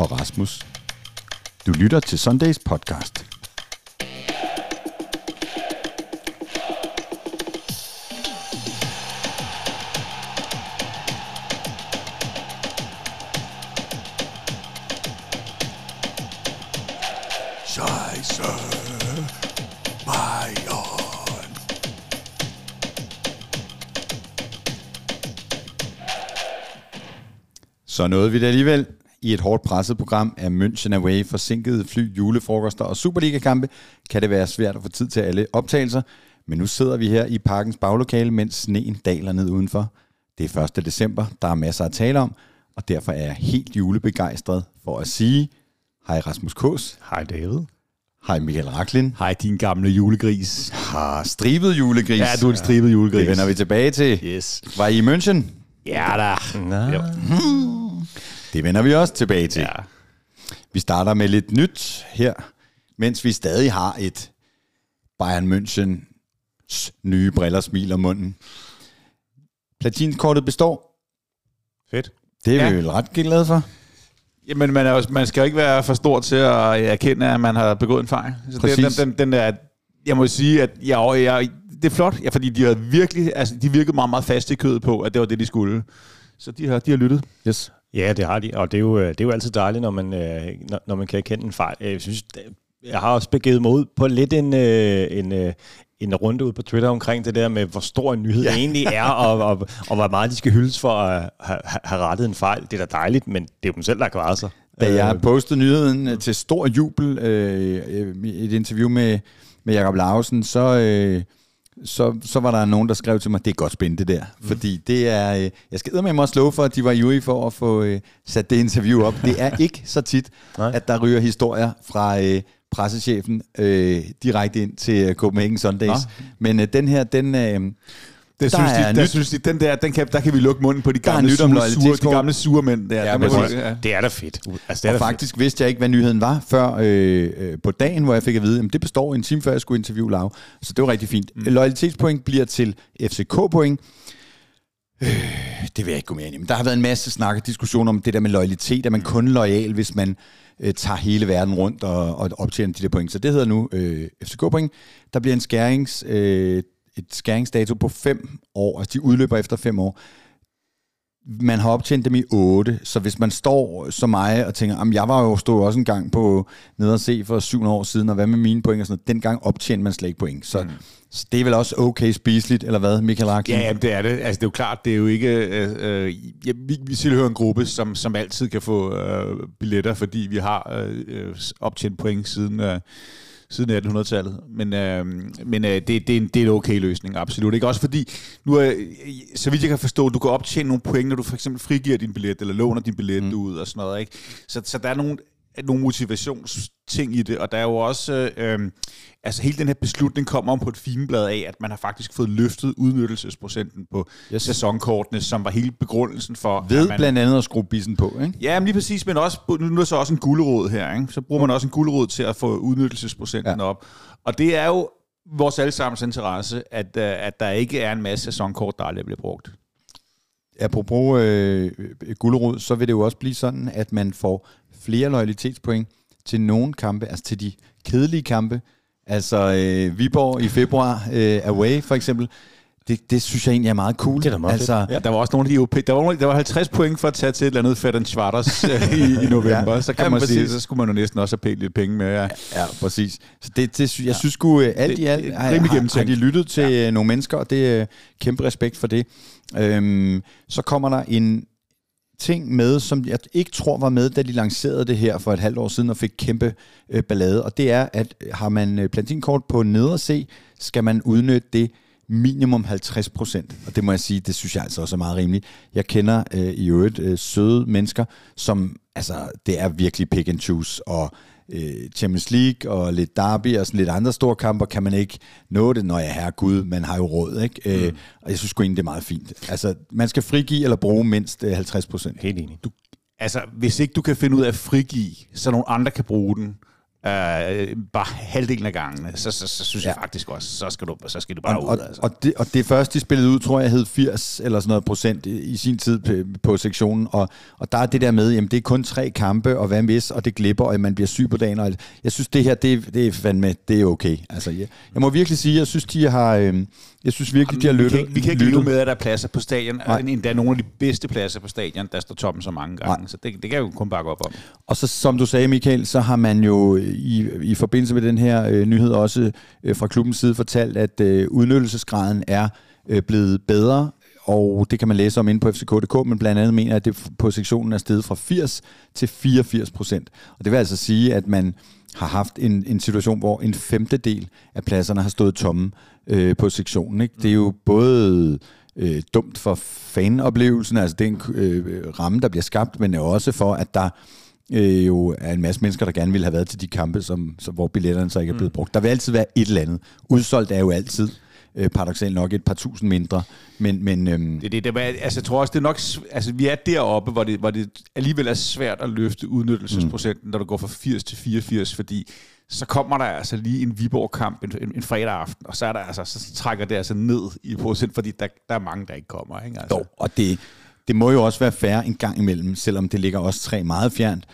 og Rasmus. Du lytter til Sundays podcast. Så nåede vi det alligevel. I et hårdt presset program af München Away, forsinkede fly, julefrokoster og Superliga-kampe, kan det være svært at få tid til alle optagelser. Men nu sidder vi her i parkens baglokale, mens sneen daler ned udenfor. Det er 1. december, der er masser at tale om, og derfor er jeg helt julebegejstret for at sige, hej Rasmus Kås, Hej David. hej Michael Raklin, Hej din gamle julegris. har stribet julegris. Ja, du er en stribet julegris. Det vender vi tilbage til. Yes. Var I i München? Ja da. Jo. Det vender vi også tilbage til. Ja. Vi starter med lidt nyt her, mens vi stadig har et Bayern München nye briller smil om munden. Platinkortet består. Fedt. Det er Ja. vi vel ret glade for. Jamen, man, er, jo- man skal jo ikke være for stor til at erkende, at man har begået en fejl. Så Præcis. den, den, den er, jeg må sige, at jeg, jeg, det er flot, ja, fordi de har virkelig, altså, de virkede meget, meget fast i kødet på, at det var det, de skulle. Så de har, de har lyttet. Yes. Ja, det har de, og det er jo, øh, det er jo altid dejligt, når man, øh, når, når man kan erkende en fejl. Jeg synes, jeg har også begivet mig ud på lidt en, øh, en, en runde ud på Twitter omkring det der med, hvor stor en nyhed ja. det egentlig er, og, og, og hvor meget de skal hyldes for at have, have rettet en fejl. Det er da dejligt, men det er jo dem selv, der klaret sig. Da jeg postede nyheden til stor jubel øh, øh, i et interview med, med Jacob Lausen, så, øh, så, så var der nogen, der skrev til mig, det er godt spændende der. Mm. Fordi det er, øh, jeg skal med mig også slå for, at de var ivige for at få øh, sat det interview op. Det er ikke så tit, Nej. at der ryger historier fra øh, pressechefen øh, direkte ind til øh, Copenhagen Sundays. Nå. Men øh, den her, den... Øh, Det Der synes, er de, der nyt. synes de, den der, den kan, der kan vi lukke munden på de Der er gamle, sure, sure, de gamle sure mænd der. Ja, må præcis. ja. Det er da fedt. Altså, det er Og da faktisk vidste jeg ikke, hvad nyheden var, før øh, øh, på dagen, hvor jeg fik at vide, at det består en time før, jeg skulle interviewe Lav. Så det var rigtig fint. Mm. Loyalitetspoint bliver til FCK-point. Øh, det vil jeg ikke gå mere ind i. Men der har været en masse snak og diskussion om det der med loyalitet. Er man kun lojal, hvis man øh, tager hele verden rundt og, og optjener de der point? Så det hedder nu øh, FCK-point. Der bliver en skærings, øh, et skæringsdato på fem år. Altså de udløber efter fem år man har optjent dem i 8, så hvis man står som mig og tænker, jamen jeg var jo stod også en gang på nede og se for 700 år siden, og hvad med mine point og sådan noget, dengang optjente man slet ikke point. Så, mm. så det er vel også okay spiseligt, eller hvad, Michael Raklin? Ja, jamen, det er det. Altså, det er jo klart, det er jo ikke... Øh, øh, ja, vi, vi tilhører en gruppe, som, som altid kan få øh, billetter, fordi vi har øh, øh, optjent point siden, øh, siden 1800-tallet. Men, øh, men øh, det, det, er en, det er en okay løsning, absolut. Ikke? Også fordi, nu er, så vidt jeg kan forstå, du kan optjene nogle point, når du for eksempel frigiver din billet, eller låner din billet mm. ud og sådan noget. Ikke? Så, så der er nogle, nogle motivationsting i det, og der er jo også, øh, altså hele den her beslutning kommer om på et fineblad af, at man har faktisk fået løftet udnyttelsesprocenten på Yes. sæsonkortene, som var hele begrundelsen for, Ved at man... blandt andet at skrue bissen på, ikke? Ja, men lige præcis, men også, nu er der så også en gulerod her, ikke? så bruger man også en gulerod til at få udnyttelsesprocenten Ja. ja. op. Og det er jo vores allesammens interesse, at, øh, at der ikke er en masse sæsonkort, der aldrig bliver brugt. Apropos øh, gulderod, så vil det jo også blive sådan, at man får flere loyalitetspoint til nogle kampe, altså til de kedelige kampe. Altså øh, Viborg i februar, øh, away for eksempel. Det, det synes jeg egentlig er meget cool. Det er da meget altså, fedt. Ja. Der var også nogle af de europæ- der var, der var 50 point for at tage til et eller andet Fedden Schwarters øh, i, i november. Ja. Så kan Ja, man sige, præcis. så skulle man jo næsten også have pænt lidt penge med. Ja. Ja, præcis. Så det, det, jeg synes sgu, øh, alt Det- i alt har, har, har de lyttet til ja. nogle mennesker, og det er kæmpe respekt for det. Øhm, så kommer der en ting med, som jeg ikke tror var med, da de lancerede det her for et halvt år siden og fik kæmpe øh, ballade, og det er, at har man øh, platinkort på neder C, skal man udnytte det minimum 50 procent. Og det må jeg sige, det synes jeg altså også er meget rimeligt. Jeg kender øh, i øvrigt øh, søde mennesker, som, altså, det er virkelig pick and choose, og øh, Champions League og lidt derby og sådan lidt andre store kamper, kan man ikke nå det, når jeg er Gud, man har jo råd, ikke? Mm. Øh, og jeg synes sgu egentlig, det er meget fint. Altså, man skal frigive eller bruge mindst øh, 50 procent. Helt enig. Altså, hvis ikke du kan finde ud af at frigive, så nogle andre kan bruge den, øh, bare halvdelen af gangene, så, så, så synes ja. jeg faktisk også, så skal du, så skal du bare og, ud. Altså. Og, det, og det første, de spillede ud, tror jeg, hed 80 eller sådan noget procent i, i sin tid på, på sektionen. Og, og der er det der med, jamen det er kun tre kampe, og hvad hvis, og det glipper, og man bliver syg på dagen. Og jeg synes, det her, det, det er fandme, det er okay. Altså, jeg, jeg må virkelig sige, jeg synes, de har... Øh, jeg synes virkelig, de har lyttet. Vi kan, vi kan ikke lytte med, at der er pladser på stadion. Nej. Endda nogle af de bedste pladser på stadion, der står toppen så mange gange. Nej. Så det, det kan jeg jo kun bakke op om. Og så, som du sagde, Michael, så har man jo i, i forbindelse med den her øh, nyhed også øh, fra klubbens side fortalt, at øh, udnyttelsesgraden er øh, blevet bedre, og det kan man læse om inde på fck.dk, men blandt andet mener, at det på sektionen er steget fra 80 til 84 procent. Og det vil altså sige, at man har haft en, en situation, hvor en femtedel af pladserne har stået tomme øh, på sektionen. Ikke? Det er jo både øh, dumt for fanoplevelsen, altså den øh, ramme, der bliver skabt, men også for, at der øh, jo er en masse mennesker, der gerne vil have været til de kampe, som, som, hvor billetterne så ikke er blevet brugt. Der vil altid være et eller andet. Udsolgt er jo altid øh, paradoxalt nok et par tusind mindre. Men, men, øhm, det, det, det, altså, jeg tror også, det er nok, altså, vi er deroppe, hvor det, hvor det alligevel er svært at løfte udnyttelsesprocenten, mm. når du går fra 80 til 84, fordi så kommer der altså lige en Viborg-kamp en, en, en fredag aften, og så, er der, altså, så trækker det altså ned i procent, fordi der, der er mange, der ikke kommer. Ikke? Altså. Jo, og det, det må jo også være færre en gang imellem, selvom det ligger også tre meget fjernt,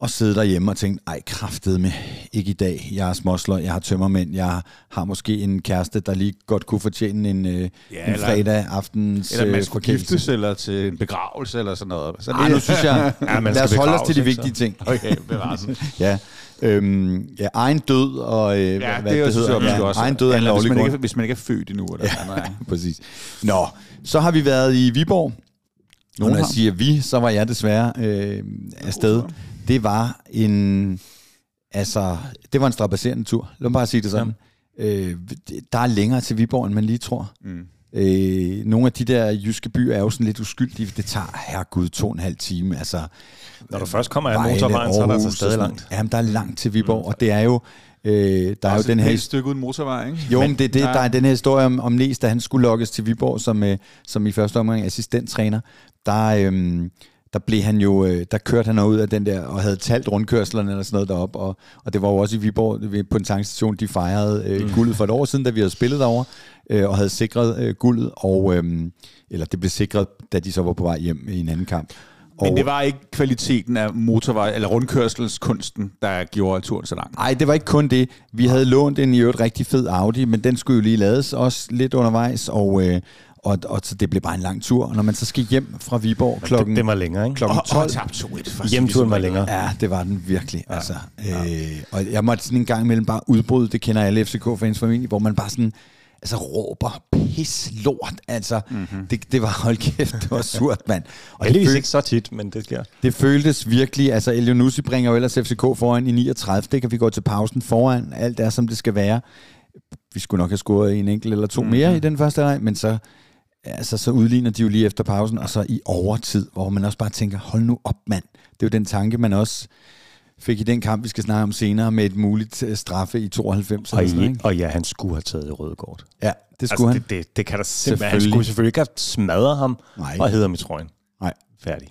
og sidde derhjemme og tænke, ej, kraftet med, ikke i dag, jeg er småslår, jeg har tømmermænd, jeg har måske en kæreste, der lige godt kunne fortjene en, øh, ja, en fredag aftens Eller man skulle giftes, eller til en begravelse, eller sådan noget. Så ej, nu synes jeg, ja, lad os holde os til de vigtige ting. Okay, bevarelsen. ja. Øhm, ja, egen død og øh, ja, hvad, det, det hedder. Ja, også. Egen død er en lovlig hvis, hvis man ikke er født endnu. Eller ja, præcis. Nå, så har vi været i Viborg. Nogle af siger vi, så var jeg desværre øh, afsted. Det var en, altså, det var en strapasserende tur. Lad mig bare sige det sådan. Ja. Øh, der er længere til Viborg, end man lige tror. Mm. Øh, nogle af de der jyske byer er jo sådan lidt uskyldige. Det tager, herregud, to og en halv time. Altså, Når du først kommer af motorvejen, så er der altså stadig langt. Jamen, der er langt til Viborg, mm. og det er jo... Øh, der er jo den her stykke uden motorvej, ikke? Jo, men det, det, der er den her historie om, om Næs, da han skulle lokkes til Viborg som, øh, som i første omgang assistenttræner. Der, øh, der blev han jo, øh, der kørte han ud af den der, og havde talt rundkørslerne eller sådan noget deroppe, og, og det var jo også i Viborg, på en tankstation, de fejrede øh, mm. guldet for et år siden, da vi havde spillet derovre, øh, og havde sikret øh, guldet, og, øh, eller det blev sikret, da de så var på vej hjem i en anden kamp. Men det var ikke kvaliteten af motorvej, eller rundkørselskunsten, der gjorde turen så lang. Nej, det var ikke kun det. Vi havde lånt en i øvrigt rigtig fed Audi, men den skulle jo lige lades også lidt undervejs, og, øh, og, og så det blev bare en lang tur. Og når man så skal hjem fra Viborg klokken... Det, det var længere, ikke? Klokken 12. Og, og 2 Hjemturen var længere. Ja, det var den virkelig. Ja. Altså, ja. Øh, og jeg måtte sådan en gang imellem bare udbryde, det kender alle FCK-fans familie, hvor man bare sådan altså råber pis lort. Altså, mm-hmm. det, det var, hold kæft, det var surt, mand. Og det føltes, ikke så tit, men det sker. Det føltes virkelig, altså Elionussi bringer jo ellers FCK foran i 39, det kan vi gå til pausen foran, alt er som det skal være. Vi skulle nok have scoret en enkelt eller to mm-hmm. mere i den første leg, men så altså, så udligner de jo lige efter pausen, og så i overtid, hvor man også bare tænker, hold nu op, mand. Det er jo den tanke, man også fik i den kamp, vi skal snakke om senere, med et muligt øh, straffe i 92. Og, sådan, ikke? og ja, han skulle have taget det røde kort. Ja, det skulle altså, han. Det, det, det kan der simpelthen. Han skulle selvfølgelig ikke have smadret ham Nej. og hedder med trøjen. Nej. Færdig.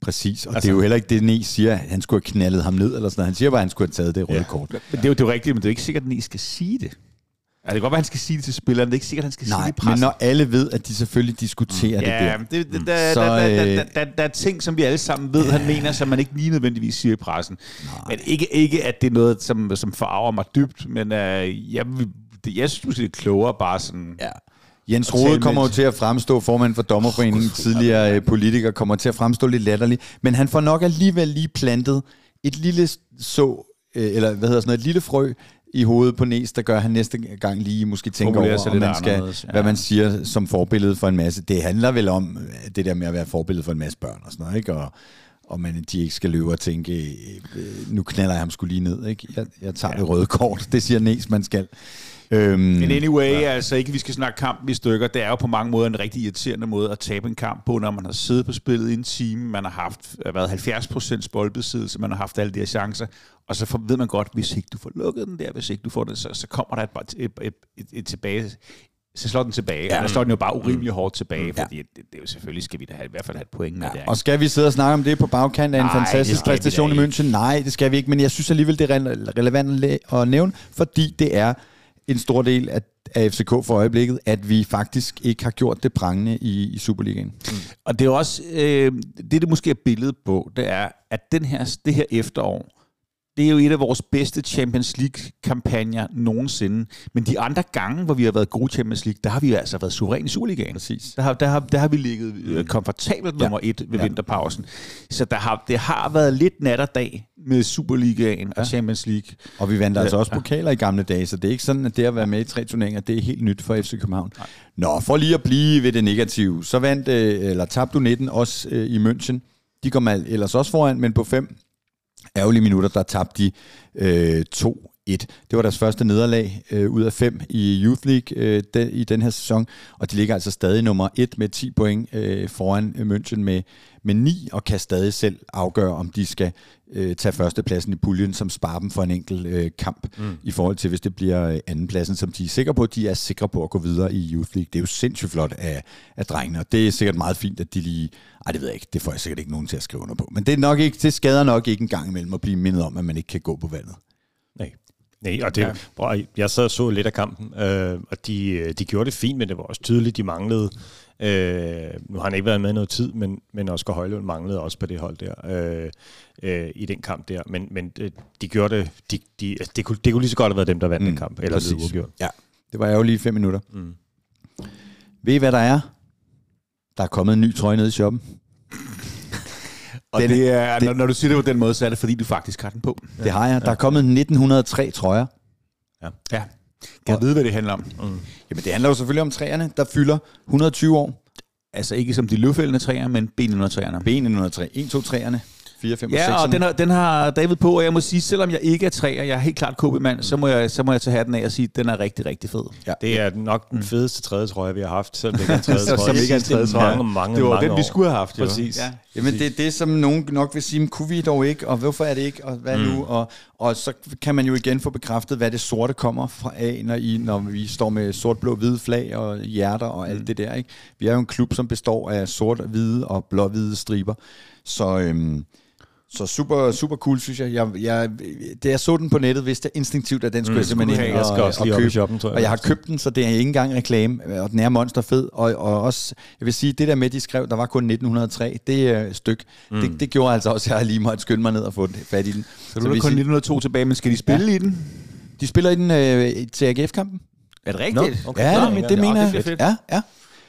Præcis, og altså, det er jo heller ikke det, Næs siger, han skulle have knaldet ham ned, eller sådan Han siger bare, at han skulle have taget det røde ja. kort. Men det er, jo, det er rigtigt, men det er ikke sikkert, at Næs skal sige det. Ja, det kan godt være, han skal sige det til spilleren. Det er ikke sikkert, han skal Nej, sige det i pressen. men når alle ved, at de selvfølgelig diskuterer mm. det ja, der. Det, det, der, så, der, der, der, der, der, er ting, som vi alle sammen ved, ja. han mener, som man ikke lige nødvendigvis siger i pressen. Nej. Men ikke, ikke, at det er noget, som, som forarver mig dybt, men uh, jeg, det, jeg synes det er klogere bare sådan... Ja. Jens Rode kommer jo til at fremstå, formand for Dommerforeningen, tidligere øh, politiker, kommer til at fremstå lidt latterlig, men han får nok alligevel lige plantet et lille så, øh, eller hvad hedder sådan noget, et lille frø i hovedet på Næs, der gør, at han næste gang lige måske tænker over, om man skal, ja. hvad man siger som forbillede for en masse. Det handler vel om øh, det der med at være forbillede for en masse børn og sådan noget, ikke? Og, og man, de ikke skal løbe og tænke, øh, nu knaller jeg ham skulle lige ned. Ikke? Jeg, jeg tager ja. det røde kort. Det siger Næs, man skal. Øhm, Men anyway, ja. altså ikke, vi skal snakke kampen i stykker. Det er jo på mange måder en rigtig irriterende måde at tabe en kamp på, når man har siddet på spillet i en time, man har haft været 70% boldbesiddelse, man har haft alle de her chancer, og så ved man godt, hvis ikke du får lukket den der, hvis ikke du får det, så, så kommer der et, et, et, et, et tilbage, så slår den tilbage. Ja. Og der slår den jo bare urimelig hårdt tilbage, fordi det, det, er jo selvfølgelig skal vi da have, i hvert fald have et point med ja. der. Og skal vi sidde og snakke om det på bagkant af en Nej, fantastisk præstation i München? Nej, det skal vi ikke, men jeg synes alligevel, det er rele- relevant at nævne, fordi det er en stor del af, af FCK for øjeblikket, at vi faktisk ikke har gjort det prangende i, i Superligaen. Og det er også, øh, det det måske er billedet på, det er, at den her, det her efterår, det er jo et af vores bedste Champions League-kampagner nogensinde. Men de andre gange, hvor vi har været gode i Champions League, der har vi jo altså været suveræne i Superligaen. Præcis. Der har, der har, der har vi ligget øh, komfortabelt nummer et ved Ja. vinterpausen. Så der har, det har været lidt nat og dag med Superligaen og Champions League. Og vi vandt altså Ja, også pokaler i gamle dage, så det er ikke sådan, at det at være med i tre turneringer, det er helt nyt for FC København. Nej. Nå, for lige at blive ved det negative, så vandt, øh, eller tabte du 19 også øh, i München. De kom ellers også foran, men på fem ærgerlige minutter, der tabte de øh, 2-1. Det var deres første nederlag øh, ud af fem i Youth League øh, de, i den her sæson, og de ligger altså stadig nummer 1 med 10 point øh, foran München med, med 9, og kan stadig selv afgøre, om de skal øh, tage førstepladsen i puljen, som sparer dem for en enkelt øh, kamp, mm. i forhold til, hvis det bliver øh, andenpladsen, som de er sikre på, de er sikre på at gå videre i Youth League. Det er jo sindssygt flot af, af drengene, og det er sikkert meget fint, at de lige... Ej, det ved jeg ikke, det får jeg sikkert ikke nogen til at skrive under på. Men det, er nok ikke, det skader nok ikke en gang imellem at blive mindet om, at man ikke kan gå på vandet. Nej. Nej, og det, ja. jeg sad og så lidt af kampen, øh, og de, øh, de gjorde det fint, men det var også tydeligt, de manglede. Øh, nu har han ikke været med noget tid, men, men Oscar Højlund manglede også på det hold der, øh, øh, i den kamp der. Men, men øh, de gjorde det, de, de, altså, det, kunne, det kunne lige så godt have været dem, der vandt mm, den kamp, eller det uafgjort. Ja, det var jo lige fem minutter. Mm. Ved I, hvad der er? Der er kommet en ny trøje ned i shoppen. Og Den- det er, det- når, når du siger det på den måde, så er det fordi, du faktisk har den på. Det har jeg. Der er kommet 1903 trøjer. Ja. Kan jeg vide, hvad det handler om? Mm. Jamen, det handler jo selvfølgelig om træerne, der fylder 120 år. Altså ikke som de løvfældende træer, men benene træerne. B103. 1, 2, 3'erne. 4, 5 og 6'erne. Ja, og den har, den har David på, og jeg må sige, selvom jeg ikke er træer, jeg er helt klart KB-mand, så må jeg, så må jeg tage hatten af og sige, at den er rigtig, rigtig fed. Ja. Det er nok den fedeste tredje trøje, vi har haft, selvom det ikke er en tredje trøje. ikke er en tredje trøje. Mange, mange, Det var mange den, vi år. skulle have haft. jo. Præcis. Ja. Jamen, det er det, som nogen nok vil sige, men kunne vi dog ikke, og hvorfor er det ikke, og hvad mm. nu? Og, og så kan man jo igen få bekræftet, hvad det sorte kommer fra af, når, I, når vi står med sort, blå, hvide flag og hjerter og alt mm. det der. Ikke? Vi er jo en klub, som består af sort, hvide og blå, hvide striber. Så, øhm, så super, super cool, synes jeg. jeg, jeg det jeg så den på nettet, vidste jeg instinktivt, at den skulle mm, jeg simpelthen skulle ind og, have. Jeg skal også og lige op i købe. shoppen, tror jeg. Og jeg har købt den, så det er ikke engang reklame, og den er monsterfed. Og, og også, jeg vil sige, det der med, de skrev, der var kun 1903, det er et stykke. Mm. Det, det gjorde altså også, at jeg lige måtte skynde mig ned og få den- fat i den. Så du er kun sige, 1902 tilbage, men skal de spille ja. i den? De spiller i den øh, til AGF-kampen. Er det rigtigt? Nå, okay. Ja, Nå, men ja, det ja, mener det jeg. Ja, ja.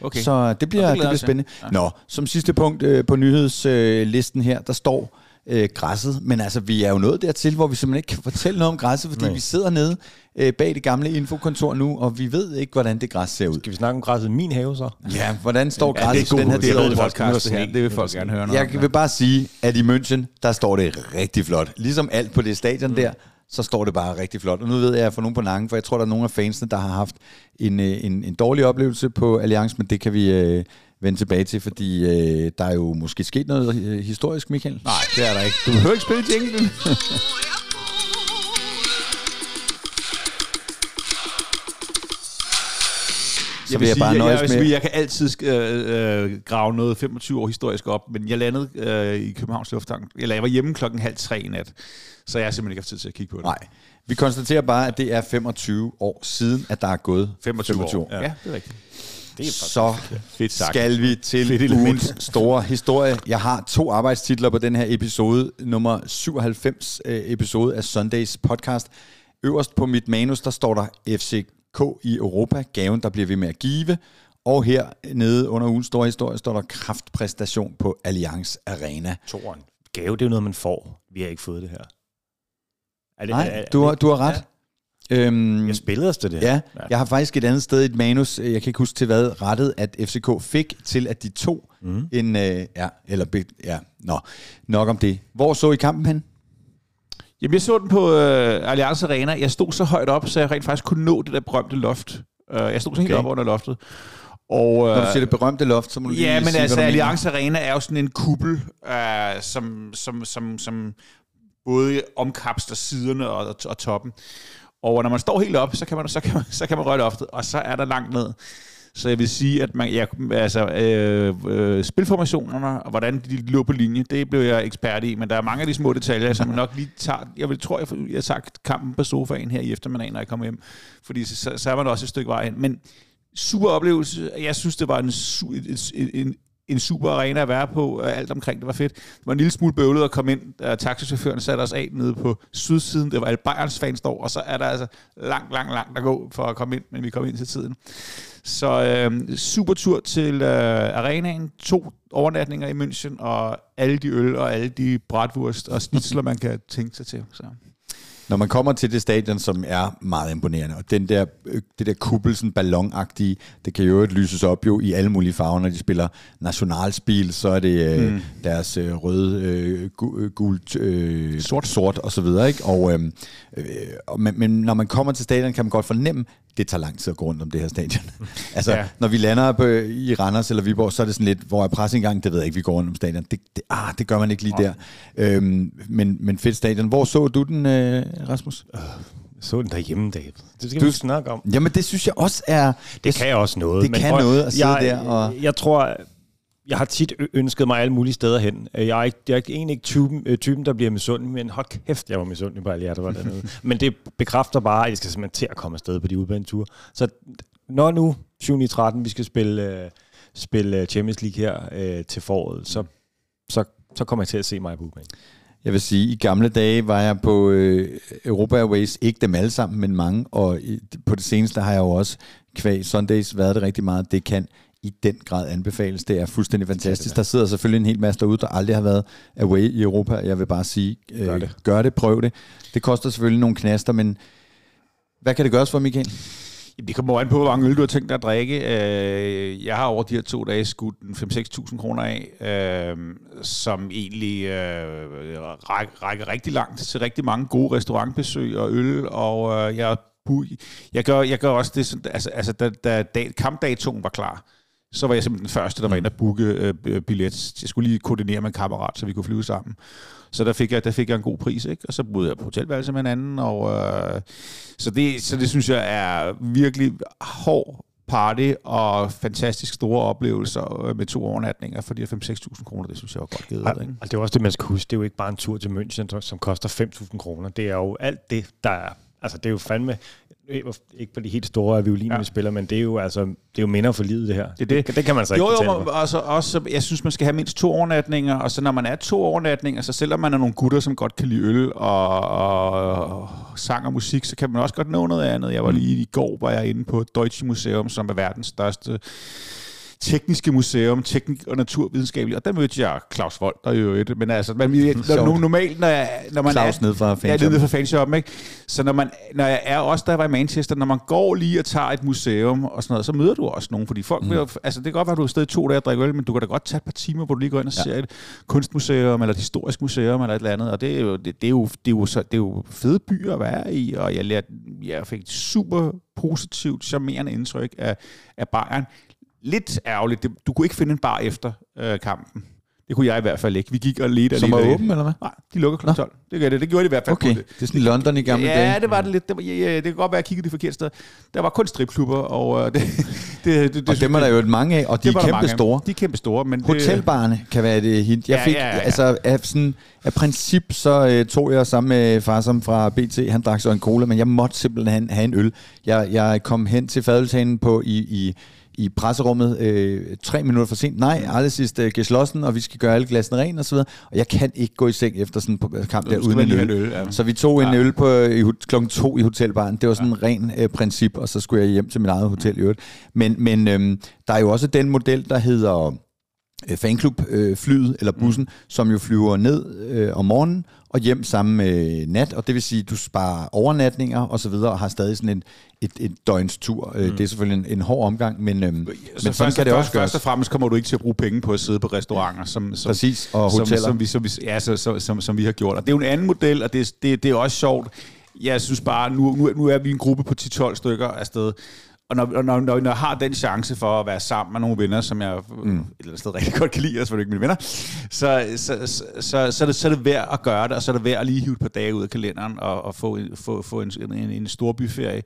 Okay. Så det bliver, Nå, det det bliver spændende. Nå, som sidste punkt øh, på nyhedslisten her, der står øh, græsset. Men altså, vi er jo nået dertil, hvor vi simpelthen ikke kan fortælle noget om græsset, fordi Nej. vi sidder nede øh, bag det gamle infokontor nu, og vi ved ikke, hvordan det græs ser ud. Skal vi snakke om græsset i min have så? Ja, hvordan står Ja, det græsset er den her tid? er året? podcast, det her. Det vil folk gerne høre noget Jeg vil bare sige, at i München, der står det rigtig flot. Ligesom alt på det stadion mm. der, så står det bare rigtig flot. Og nu ved jeg for nogen på Nangen, for jeg tror, der er nogle af fansene, der har haft en, øh, en, en dårlig oplevelse på Allianz, men det kan vi øh, vende tilbage til, fordi øh, der er jo måske sket noget øh, historisk, Michael. Nej, det er der ikke. Du behøver ikke spille jinglen. Så vil jeg bare jeg, nøjes jeg, med... med... jeg kan altid øh, øh, grave noget 25 år historisk op, men jeg landede øh, i Københavns Lufthavn, eller jeg var hjemme klokken halv tre i nat, så jeg har simpelthen ikke haft tid til at kigge på det. Nej, vi konstaterer bare, at det er 25 år siden, at der er gået 25, 25 år. Ja. ja, det er rigtigt. Det er Så Fedt sagt. skal vi til Fedt ugens store historie. Jeg har to arbejdstitler på den her episode, nummer 97 øh, episode af Sundays podcast. Øverst på mit manus, der står der FCK i Europa, gaven der bliver ved med at give. Og her nede under ugens store historie står der kraftpræstation på Allianz Arena. Toren. Gave, det er jo noget, man får. Vi har ikke fået det her. Er det, Nej, du har, du har ret. Øhm, Jeg spillede os til det. Ja, jeg har faktisk et andet sted i et manus, øh, jeg kan ikke huske til hvad, rettet, at FCK fik til, at de to mm. en, øh, ja, eller, ja, nå, nok om det. Hvor så I kampen hen? Jamen, jeg så den på øh, Allianz Arena. Jeg stod så højt op, så jeg rent faktisk kunne nå det der berømte loft. Uh, jeg stod så helt Okay. op under loftet. Og, øh, Når du siger det berømte loft, så må du lige Ja, men sige, altså. Allianz Arena er jo sådan en kuppel, øh, som, som, som, som både omkapsler siderne og, og toppen. Og når man står helt op, så kan man, så kan man, så kan man røre loftet, og så er der langt ned. Så jeg vil sige, at man, ja, altså, øh, øh, spilformationerne og hvordan de lå på linje, det blev jeg ekspert i, men der er mange af de små detaljer, som man nok lige tager. Jeg vil tror, jeg, jeg har sagt kampen på sofaen her i eftermiddag, når jeg kommer hjem, fordi så, så er man også et stykke vej hen. Men super oplevelse. Jeg synes, det var en, en, en, en super arena at være på. Alt omkring det var fedt. Det var en lille smule bøvlet at komme ind. Da taxichaufføren satte os af nede på sydsiden. Det var alle Bayerns fans der, og så er der altså langt, langt, langt at gå for at komme ind, men vi kom ind til tiden. Så øh, super tur til øh, arenaen. To overnatninger i München, og alle de øl og alle de bratwurst og snitsler, man kan tænke sig til. Så. Når man kommer til det stadion, som er meget imponerende, og den der, øh, det der kuppel, sådan ballonagtige, det kan jo lyses op jo i alle mulige farver, når de spiller nationalspil, så er det øh, mm. deres øh, røde, øh, gult, øh, sort. sort og så videre, ikke? Og, øh, øh, men, men når man kommer til stadion, kan man godt fornemme, det tager lang tid at gå rundt om det her stadion. altså, ja. når vi lander på, i Randers eller Viborg, så er det sådan lidt, hvor er presseindgang, det ved jeg ikke, vi går rundt om stadion. Det, det, ah, det gør man ikke lige ja. der. Øhm, men, men fedt stadion. Hvor så du den, øh, Rasmus? Øh, så den derhjemme, David. Det skal du, vi snakke om. Jamen, det synes jeg også er... Det, det kan også noget. Det men kan noget at sidde jeg, der og... Jeg tror, jeg har tit ønsket mig alle mulige steder hen. Jeg er, ikke, jeg er egentlig ikke typen, øh, typen, der bliver misundelig, men hold kæft, jeg var misundelig på alle jer, der var dernede. men det bekræfter bare, at jeg skal simpelthen til at komme afsted på de udbaneture. Så når nu 7. 13 vi skal spille, uh, spille Champions League her til foråret, så, så, så kommer jeg til at se mig på udbanen. Jeg vil sige, i gamle dage var jeg på øh, Europa Airways, ikke dem alle sammen, men mange, og i, på det seneste har jeg jo også kvæg Sundays været det rigtig meget. Det kan i den grad anbefales. Det er fuldstændig fantastisk. Der sidder selvfølgelig en hel masse derude, der aldrig har været away i Europa. Jeg vil bare sige, øh, gør, det. gør det, prøv det. Det koster selvfølgelig nogle knaster, men hvad kan det gøres for, Michael? Jamen, det kommer an på, hvor mange øl du har tænkt dig at drikke. Øh, jeg har over de her to dage skudt 5-6.000 kroner af, øh, som egentlig øh, rækker, rækker rigtig langt til rigtig mange gode restaurantbesøg og øl, og jeg, jeg, gør, jeg gør også det, altså, altså da, da kampdatoen var klar, så var jeg simpelthen den første, der var inde og booke øh, billet. Jeg skulle lige koordinere med en kammerat, så vi kunne flyve sammen. Så der fik jeg, der fik jeg en god pris, ikke? Og så boede jeg på hotelværelse med en anden, og øh, så, det, så det synes jeg er virkelig hård party og fantastisk store oplevelser øh, med to overnatninger for de her 5-6.000 kroner. Det synes jeg var godt givet. Og, ikke? og det er også det, man skal huske. Det er jo ikke bare en tur til München, som koster 5.000 kroner. Det er jo alt det, der er Altså, det er jo fandme ikke på de helt store violiner, ja. vi spiller, men det er jo altså det er jo minder for livet, det her. Det, det. det, det kan man så jo, ikke Jo, jo, altså, også, jeg synes, man skal have mindst to overnatninger, og så når man er to overnatninger, så selvom man er nogle gutter, som godt kan lide øl og, og sang og musik, så kan man også godt nå noget andet. Jeg var mm. lige i går, var jeg inde på Deutsche Museum, som er verdens største tekniske museum, teknik og naturvidenskabelige, og der mødte jeg Claus Vold, der jo et, men altså, man, når, normalt, når, jeg, når man Claus er... ned fra fanshoppen. Ja, ned fra fanshoppen, ikke? Så når, man, når jeg er også, der var i Manchester, når man går lige og tager et museum og sådan noget, så møder du også nogen, fordi folk mm. vil, altså det kan godt være, at du er sted to dage og drikker øl, men du kan da godt tage et par timer, hvor du lige går ind og ja. ser et kunstmuseum, eller et historisk museum, eller et eller andet, og det er jo, det, det er jo, det er jo, så, det er jo fede byer at være i, og jeg, lærte, jeg fik super positivt, charmerende indtryk af, af Bayern lidt ærgerligt. Du kunne ikke finde en bar efter øh, kampen. Det kunne jeg i hvert fald ikke. Vi gik og ledte Som var åben, eller hvad? Nej, de lukker kl. 12. Det, gør det. det gjorde de i hvert fald. Okay, det er sådan i London i gamle ja, dage. Ja, det var det lidt. Det, var, ja, ja, det kan godt være, at jeg kiggede det forkerte sted. Der var kun stripklubber, og uh, det, det, det, og dem er der jo et mange af, og de er kæmpe store. De er kæmpe store, men Hotelbarne det, kan være det hint. Jeg fik, ja, ja, ja. altså af, sådan, af princip, så uh, tog jeg sammen med far som fra BT, han drak så en cola, men jeg måtte simpelthen have, en øl. Jeg, jeg kom hen til fadeltagen på i, i i presserummet øh, tre minutter for sent. Nej, aldrig sidst øh, geslossen, og vi skal gøre alle glassene ren og så videre. Og jeg kan ikke gå i seng efter sådan en kamp der uden en øl. øl ja. Så vi tog en ja. øl på i, klokken to i hotelbaren. Det var sådan ja. en ren øh, princip, og så skulle jeg hjem til mit eget hotel i øvrigt. Men, men øh, der er jo også den model, der hedder øh, fanklubflyet øh, eller bussen, mm. som jo flyver ned øh, om morgenen og hjem samme med nat, og det vil sige, at du sparer overnatninger og så videre, og har stadig sådan en, et, et døgns tur. Øh, mm. Det er selvfølgelig en, en hård omgang, men, øhm, men sådan først, kan det også gøres. Først og fremmest kommer du ikke til at bruge penge på at sidde på restauranter, som, som, Præcis, og hoteller. Som, som, vi, som, vi, ja, så, som, som, som vi har gjort. Og det er jo en anden model, og det, det, det er også sjovt. Jeg synes bare, nu, nu, nu er vi en gruppe på 10-12 stykker afsted, og når, når, når, når jeg har den chance for at være sammen med nogle venner, som jeg mm. et eller andet sted rigtig godt kan lide, og selvfølgelig ikke mine venner, så, så, så, så, så, er det, så er det værd at gøre det, og så er det værd at lige hive et par dage ud af kalenderen og, og få, få, få en, en, en storbyferie.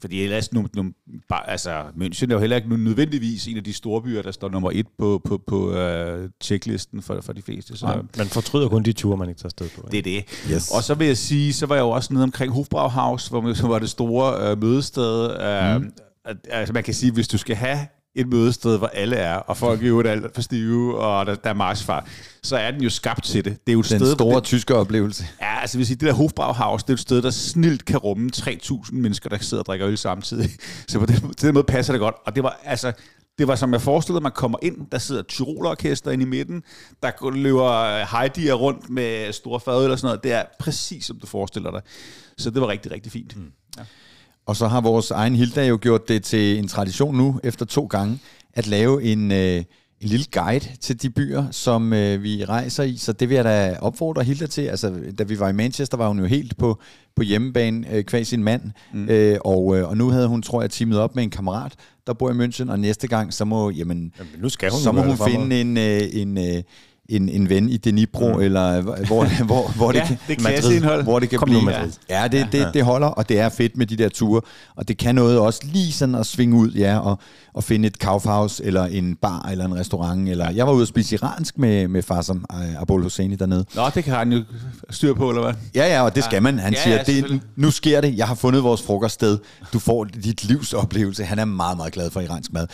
Fordi ellers, nu, nu, bare, altså, München er jo heller ikke nødvendigvis en af de store byer, der står nummer et på, på, på uh, checklisten for, for de fleste. Så, Nej, man fortryder kun de ture, man ikke tager sted på. Ikke? Det er det. Yes. Og så vil jeg sige, så var jeg jo også nede omkring Hofbrauhaus, hvor man, så var det store uh, mødested. Uh, mm. Altså man kan sige, hvis du skal have et mødested, hvor alle er, og folk er jo alt for stive, og der, der er marchfar, så er den jo skabt til det. Det er jo et Den sted, store det, tyske oplevelse. Ja, altså hvis det der Hofbrauhaus, det er et sted, der snilt kan rumme 3.000 mennesker, der sidder og drikker øl samtidig. Så på den, på den måde passer det godt. Og det var altså, det var som jeg forestillede mig, kommer ind, der sidder Tyrolerorkester inde i midten, der løber Heidi rundt med store fad eller sådan noget. Det er præcis som du forestiller dig. Så det var rigtig, rigtig fint. Mm. Ja. Og så har vores egen Hilda jo gjort det til en tradition nu, efter to gange, at lave en, øh, en lille guide til de byer, som øh, vi rejser i. Så det vil jeg da opfordre Hilda til. Altså, da vi var i Manchester, var hun jo helt på, på hjemmebane øh, kvæg sin mand. Mm. Øh, og, øh, og nu havde hun, tror jeg, teamet op med en kammerat, der bor i München. Og næste gang, så må, jamen, jamen nu skal hun så må hun finde en, øh, en, øh, en, en ven i Dnipro, mm. eller hvor, hvor, hvor det, ja, kan, det Madrid, hvor det kan Kom blive. nu, Madrid. Ja, det, det, det holder, og det er fedt med de der ture, og det kan noget også lige sådan at svinge ud, ja, og, og finde et kaufhaus, eller en bar, eller en restaurant, eller jeg var ude og spise iransk med, med far som Abol Hosseini dernede. Nå, det kan han jo styr på, eller hvad? Ja, ja, og det skal man. Han Ja, siger, ja, det, nu sker det, jeg har fundet vores frokoststed, du får dit livs oplevelse. Han er meget, meget glad for iransk mad.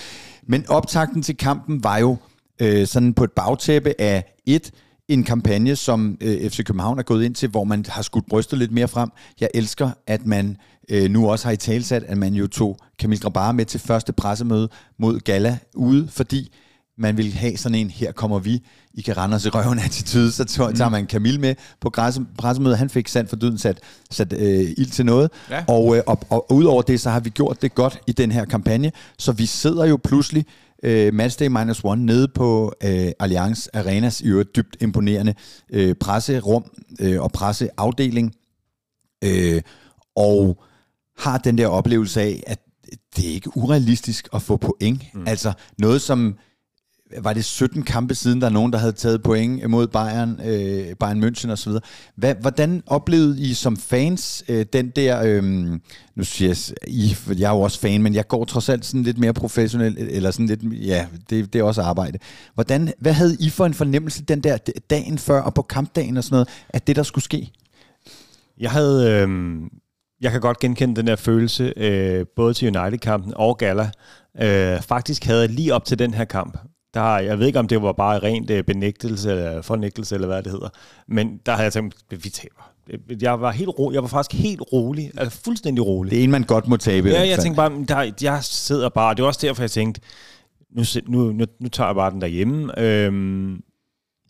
Men optakten til kampen var jo øh, sådan på et bagtæppe af et, en kampagne, som øh, FC København er gået ind til, hvor man har skudt brystet lidt mere frem. Jeg elsker, at man øh, nu også har i talsat, at man jo tog Kamil Grabara med til første pressemøde mod Gala ude, fordi man vil have sådan en, her kommer vi, I kan rende os i røven attitude, så tager tager man Kamil med på pressemødet. Han fik sandt for dyden sat, sat øh, ild til noget. Ja. Og, øh, og, og udover det, så har vi gjort det godt i den her kampagne. Så vi sidder jo pludselig øh, Matchday Minus One nede på øh, Allianz Arenas i øvrigt dybt imponerende øh, presserum øh, og presseafdeling. Øh, og har den der oplevelse af, at det er ikke urealistisk at få point. Mm. Altså noget som var det 17 kampe siden, der er nogen, der havde taget point mod Bayern, øh, Bayern München osv. Hvad, hvordan oplevede I som fans øh, den der, øh, nu siger jeg, I, jeg er jo også fan, men jeg går trods alt sådan lidt mere professionelt, eller sådan lidt, ja, det, det er også arbejde. Hvordan, hvad havde I for en fornemmelse den der dagen før, og på kampdagen og sådan noget, at det der skulle ske? Jeg havde... Øh, jeg kan godt genkende den der følelse, øh, både til United-kampen og Gala. Øh, faktisk havde jeg lige op til den her kamp, der, jeg ved ikke, om det var bare rent øh, benægtelse eller fornægtelse, eller hvad det hedder, men der havde jeg tænkt, vi taber. Jeg var, helt ro, jeg var faktisk helt rolig, altså fuldstændig rolig. Det er en, man godt må tabe. Ja, hvert jeg tænkte bare, der, jeg sidder bare, det var også derfor, jeg tænkte, nu, nu, nu, nu tager jeg bare den derhjemme. Øhm,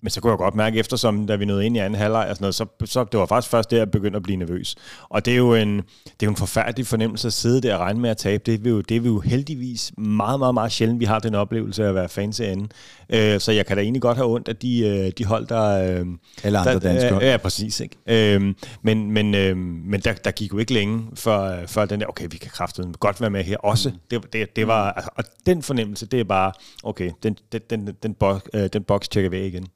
men så kunne jeg godt mærke, eftersom da vi nåede ind i anden halvleg og sådan noget, så, så det var faktisk først der, jeg begyndte at blive nervøs. Og det er jo en, det er jo en forfærdelig fornemmelse at sidde der og regne med at tabe. Det er jo, det er vi jo heldigvis meget, meget, meget sjældent, vi har den oplevelse af at være fans af anden. Øh, så jeg kan da egentlig godt have ondt af de, øh, de hold, der... Øh, Alle andre der, danske hold. Ja, præcis. Ikke? Øhm, men men, øhm, men der, der gik jo ikke længe før, før den der, okay, vi kan kraftedeme godt være med her også. Mm. Det, det, det var, altså, og den fornemmelse, det er bare, okay, den, den, den, den, box, øh, den boks tjekker af igen.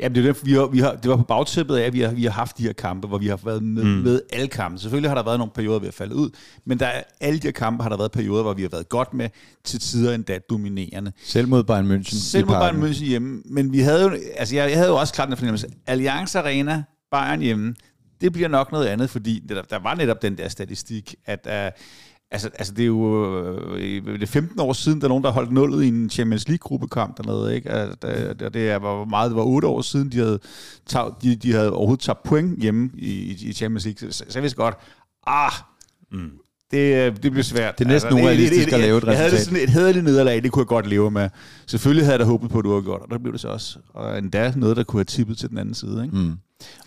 Ja, det, er det, vi har, vi har, det var på bagtæppet af, at vi har, vi har haft de her kampe, hvor vi har været med, mm. med alle kampe. Selvfølgelig har der været nogle perioder, vi har faldet ud, men der er, alle de her kampe har der været perioder, hvor vi har været godt med, til tider endda dominerende. Selv mod Bayern München. Selv mod. Bayern München hjemme, men vi havde jo, altså jeg, jeg havde jo også klart en fornemmelse, Allianz Arena, Bayern hjemme, det bliver nok noget andet, fordi der, der var netop den der statistik, at uh, altså, altså det er jo øh, det er 15 år siden, der er nogen, der holdt nullet i en Champions League-gruppekamp dernede, ikke? Altså, det, det er, hvor meget, det var 8 år siden, de havde, taget, de, de havde overhovedet taget point hjemme i, i Champions League, så, så jeg vidste godt, ah, mm. det, det bliver svært. Det er næsten urealistisk at lave et Jeg havde det resultat. sådan et hederligt nederlag, det kunne jeg godt leve med. Selvfølgelig havde jeg da håbet på, at du havde gjort, og der blev det så også. Og endda noget, der kunne have tippet til den anden side. Ikke? Mm.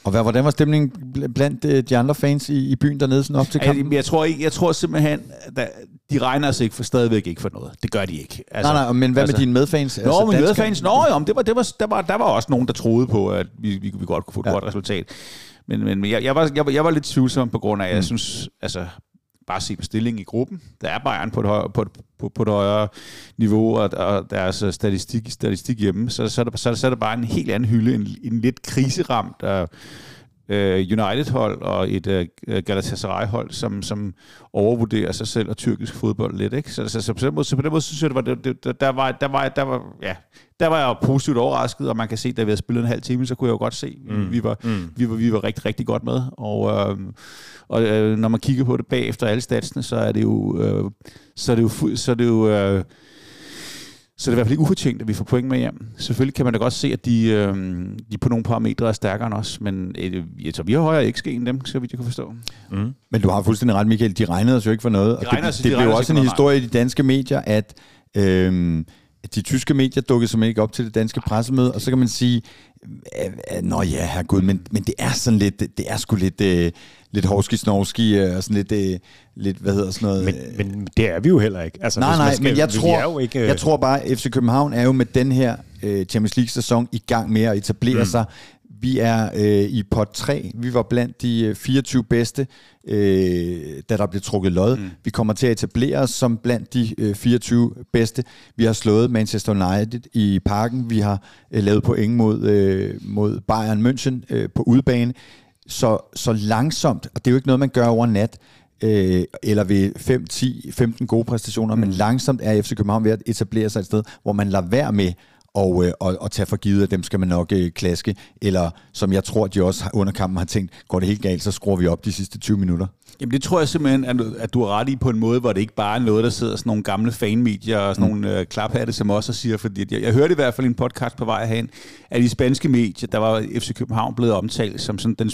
Og hvad, hvordan var stemningen bl- blandt øh, de andre fans i, i byen dernede sådan op til kampen? Altså, jeg, tror ikke, jeg tror simpelthen, at de regner altså ikke for stadigvæk ikke for noget. Det gør de ikke. Altså, nej, nej, men hvad altså- med dine medfans? Nå, altså, mine medfans, nå jo, det var, det var, der, var, der var også nogen, der troede på, at vi, vi, vi godt kunne få et Ja. godt resultat. Men, men, jeg, jeg, var, jeg, var, jeg var lidt tvivlsom på grund af, at jeg synes, altså, bare se på stillingen i gruppen. Der er Bayern på et højere, på, på, på et højere niveau, og, og deres øh, statistik, statistik hjemme, så, så, er der, så, så er der bare en helt anden hylde, en, en lidt kriseramt øh, uh, United-hold og et uh, Galatasaray-hold, som, som overvurderer sig selv og tyrkisk fodbold lidt. Ikke? Så, så, så, på den måde, så på den måde synes jeg, det var, det, det, der, var, der, var, der, var, ja, der var jeg positivt overrasket, og man kan se, da vi havde spillet en halv time, så kunne jeg jo godt se, mm. vi, var, mm. vi, var, vi var rigtig, rigtig godt med. Og, øh, og øh, når man kigger på det bagefter alle statsene, så er det jo, øh, så er det jo, så er det jo øh, så det er i hvert fald ikke ufortjent, at vi får point med hjem. Selvfølgelig kan man da godt se, at de, øh, de på nogle parametre er stærkere end os, men øh, jeg tror, vi har højere XG end dem, så vidt jeg kan forstå. Mm. Men du har fuldstændig ret, Michael. De regnede os jo ikke for noget. De og det, det, det blev også en historie i de danske medier, at øh, de tyske medier dukkede simpelthen ikke op til det danske pressemøde, og så kan man sige, nå ja, herregud, men, men det er sådan lidt, det er sgu lidt, øh, lidt hovski-snovski, øh, og sådan lidt, øh, lidt, hvad hedder sådan noget. Men, men det er vi jo heller ikke. Altså, nej, nej, skal, men jeg tror, jo ikke, øh... jeg tror bare, at FC København er jo med den her øh, Champions League-sæson i gang med at etablere mm. sig vi er øh, i pot 3. Vi var blandt de 24 øh, bedste, øh, da der blev trukket lod. Mm. Vi kommer til at etablere os som blandt de øh, 24 bedste. Vi har slået Manchester United i parken. Vi har øh, lavet point mod, øh, mod Bayern München øh, på udbane. Så, så langsomt, og det er jo ikke noget, man gør over nat, øh, eller ved 5, 10, 15 gode præstationer, mm. men langsomt er FC København ved at etablere sig et sted, hvor man lader være med og, øh, og, og tage for givet, at dem skal man nok øh, klaske. Eller som jeg tror, de også under kampen har tænkt, går det helt galt, så skruer vi op de sidste 20 minutter. Jamen det tror jeg simpelthen, at du, at du har ret i på en måde, hvor det ikke bare er noget, der sidder sådan nogle gamle fanmedier og sådan mm. nogle øh, klaphatte, som også siger, fordi jeg, jeg hørte i hvert fald i en podcast på vej hen, at i spanske medier, der var FC København blevet omtalt som sådan den,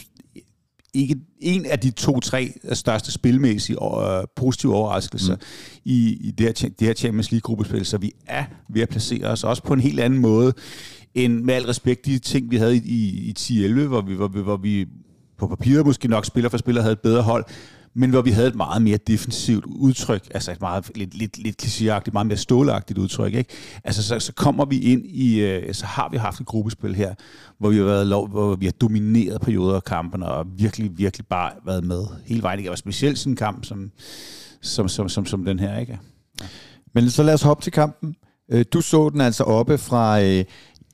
ikke en af de to-tre største spilmæssige og uh, positive overraskelser mm. i, i det, her, det her Champions League-gruppespil, så vi er ved at placere os også på en helt anden måde end med al respekt de ting, vi havde i, i, i 10-11, hvor vi, hvor, hvor vi på papiret måske nok spiller for spiller havde et bedre hold, men hvor vi havde et meget mere defensivt udtryk, altså et meget lidt, lidt, lidt klichéagtigt, meget mere stålagtigt udtryk. Ikke? Altså så, så kommer vi ind i, øh, så har vi haft et gruppespil her, hvor vi har været lov, hvor vi har domineret perioder af kampene, og virkelig, virkelig bare været med hele vejen. Det var specielt sådan en kamp som, som, som, som, som den her. Ikke? Ja. Men så lad os hoppe til kampen. Øh, du så den altså oppe fra øh,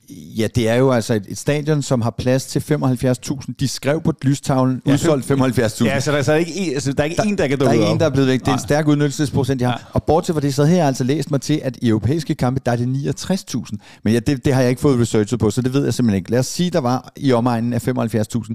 Ja, det er jo altså et, et stadion, som har plads til 75.000. De skrev på lystavlen, ja, udsolgt 75.000. Ja, så der, så er ikke, en, altså, der er ikke der, en, der kan Der er ikke en, der er blevet væk. Det er en stærk udnyttelsesprocent, de har. Ja. Og bortset fra det, så har jeg altså læst mig til, at i europæiske kampe, der er det 69.000. Men ja, det, det har jeg ikke fået researchet på, så det ved jeg simpelthen ikke. Lad os sige, der var i omegnen af 75.000.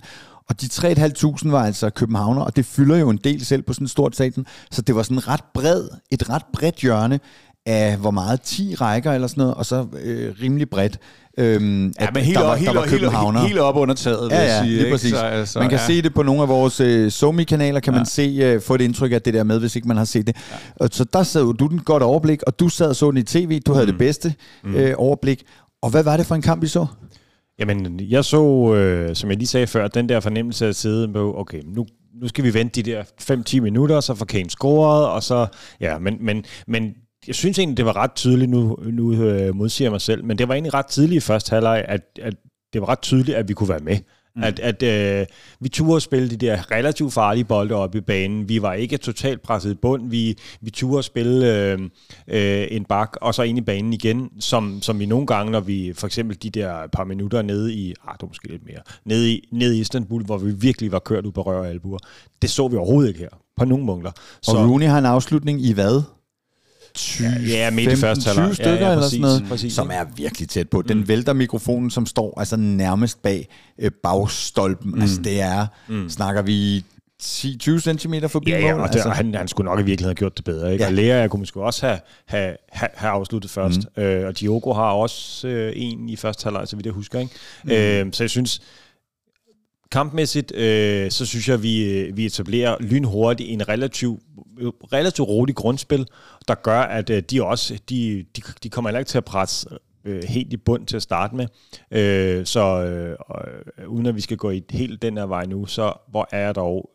Og de 3.500 var altså københavner, og det fylder jo en del selv på sådan et stort stadion. Så det var sådan ret bred, et ret bredt hjørne af hvor meget 10 rækker eller sådan noget, og så øh, rimelig bredt. Øhm, ja, men helt, der var, helt, der var helt, helt op under taget, ja, ja, sige. Lige præcis. Så, altså, man kan ja. se det på nogle af vores uh, Somi-kanaler, kan ja. man se, uh, få et indtryk af det der med, hvis ikke man har set det. Ja. Og så der sad du den godt overblik, og du sad og så den i tv, du havde mm. det bedste mm. uh, overblik. Og hvad var det for en kamp, vi så? Jamen, jeg så, øh, som jeg lige sagde før, den der fornemmelse af at sidde med, okay, nu, nu skal vi vente de der 5-10 minutter, så får Kane scoret, og så, ja, men, men, men jeg synes egentlig, det var ret tydeligt, nu, nu øh, modsiger jeg mig selv, men det var egentlig ret tidligt i første halvleg, at, at det var ret tydeligt, at vi kunne være med. Mm. At, at øh, vi turde spille de der relativt farlige bolde op i banen. Vi var ikke totalt presset i bund. Vi, vi turde spille øh, øh, en bak, og så ind i banen igen, som, som vi nogle gange, når vi for eksempel de der par minutter nede i, ah, det måske lidt mere, nede i, nede i Istanbul, hvor vi virkelig var kørt ud på rør og albuer. Det så vi overhovedet ikke her, på nogen punkter. Så, og Rooney har en afslutning i hvad? 20, ja, midt 15, i første 20 stykker ja, ja, præcis, eller sådan noget, præcis, som er virkelig tæt på. Den mm. vælter mikrofonen, som står altså nærmest bag øh, bagstolpen. Mm. Altså det er, mm. snakker vi 10-20 cm forbi ja, ja, og det, altså. han, han skulle nok i virkeligheden have gjort det bedre. Ikke? Ja. Og Lea jeg kunne måske også have, have, have, have afsluttet først. Mm. Øh, og Diogo har også øh, en i første halvleg, så vidt jeg husker. Ikke? Mm. Øh, så jeg synes, kampmæssigt, øh, så synes jeg, vi, øh, vi etablerer lynhurtigt en relativ, relativt rolig grundspil, der gør, at øh, de også de, de, de kommer heller ikke til at presse øh, helt i bund til at starte med. Øh, så øh, øh, uden at vi skal gå i helt den her vej nu, så hvor er jeg dog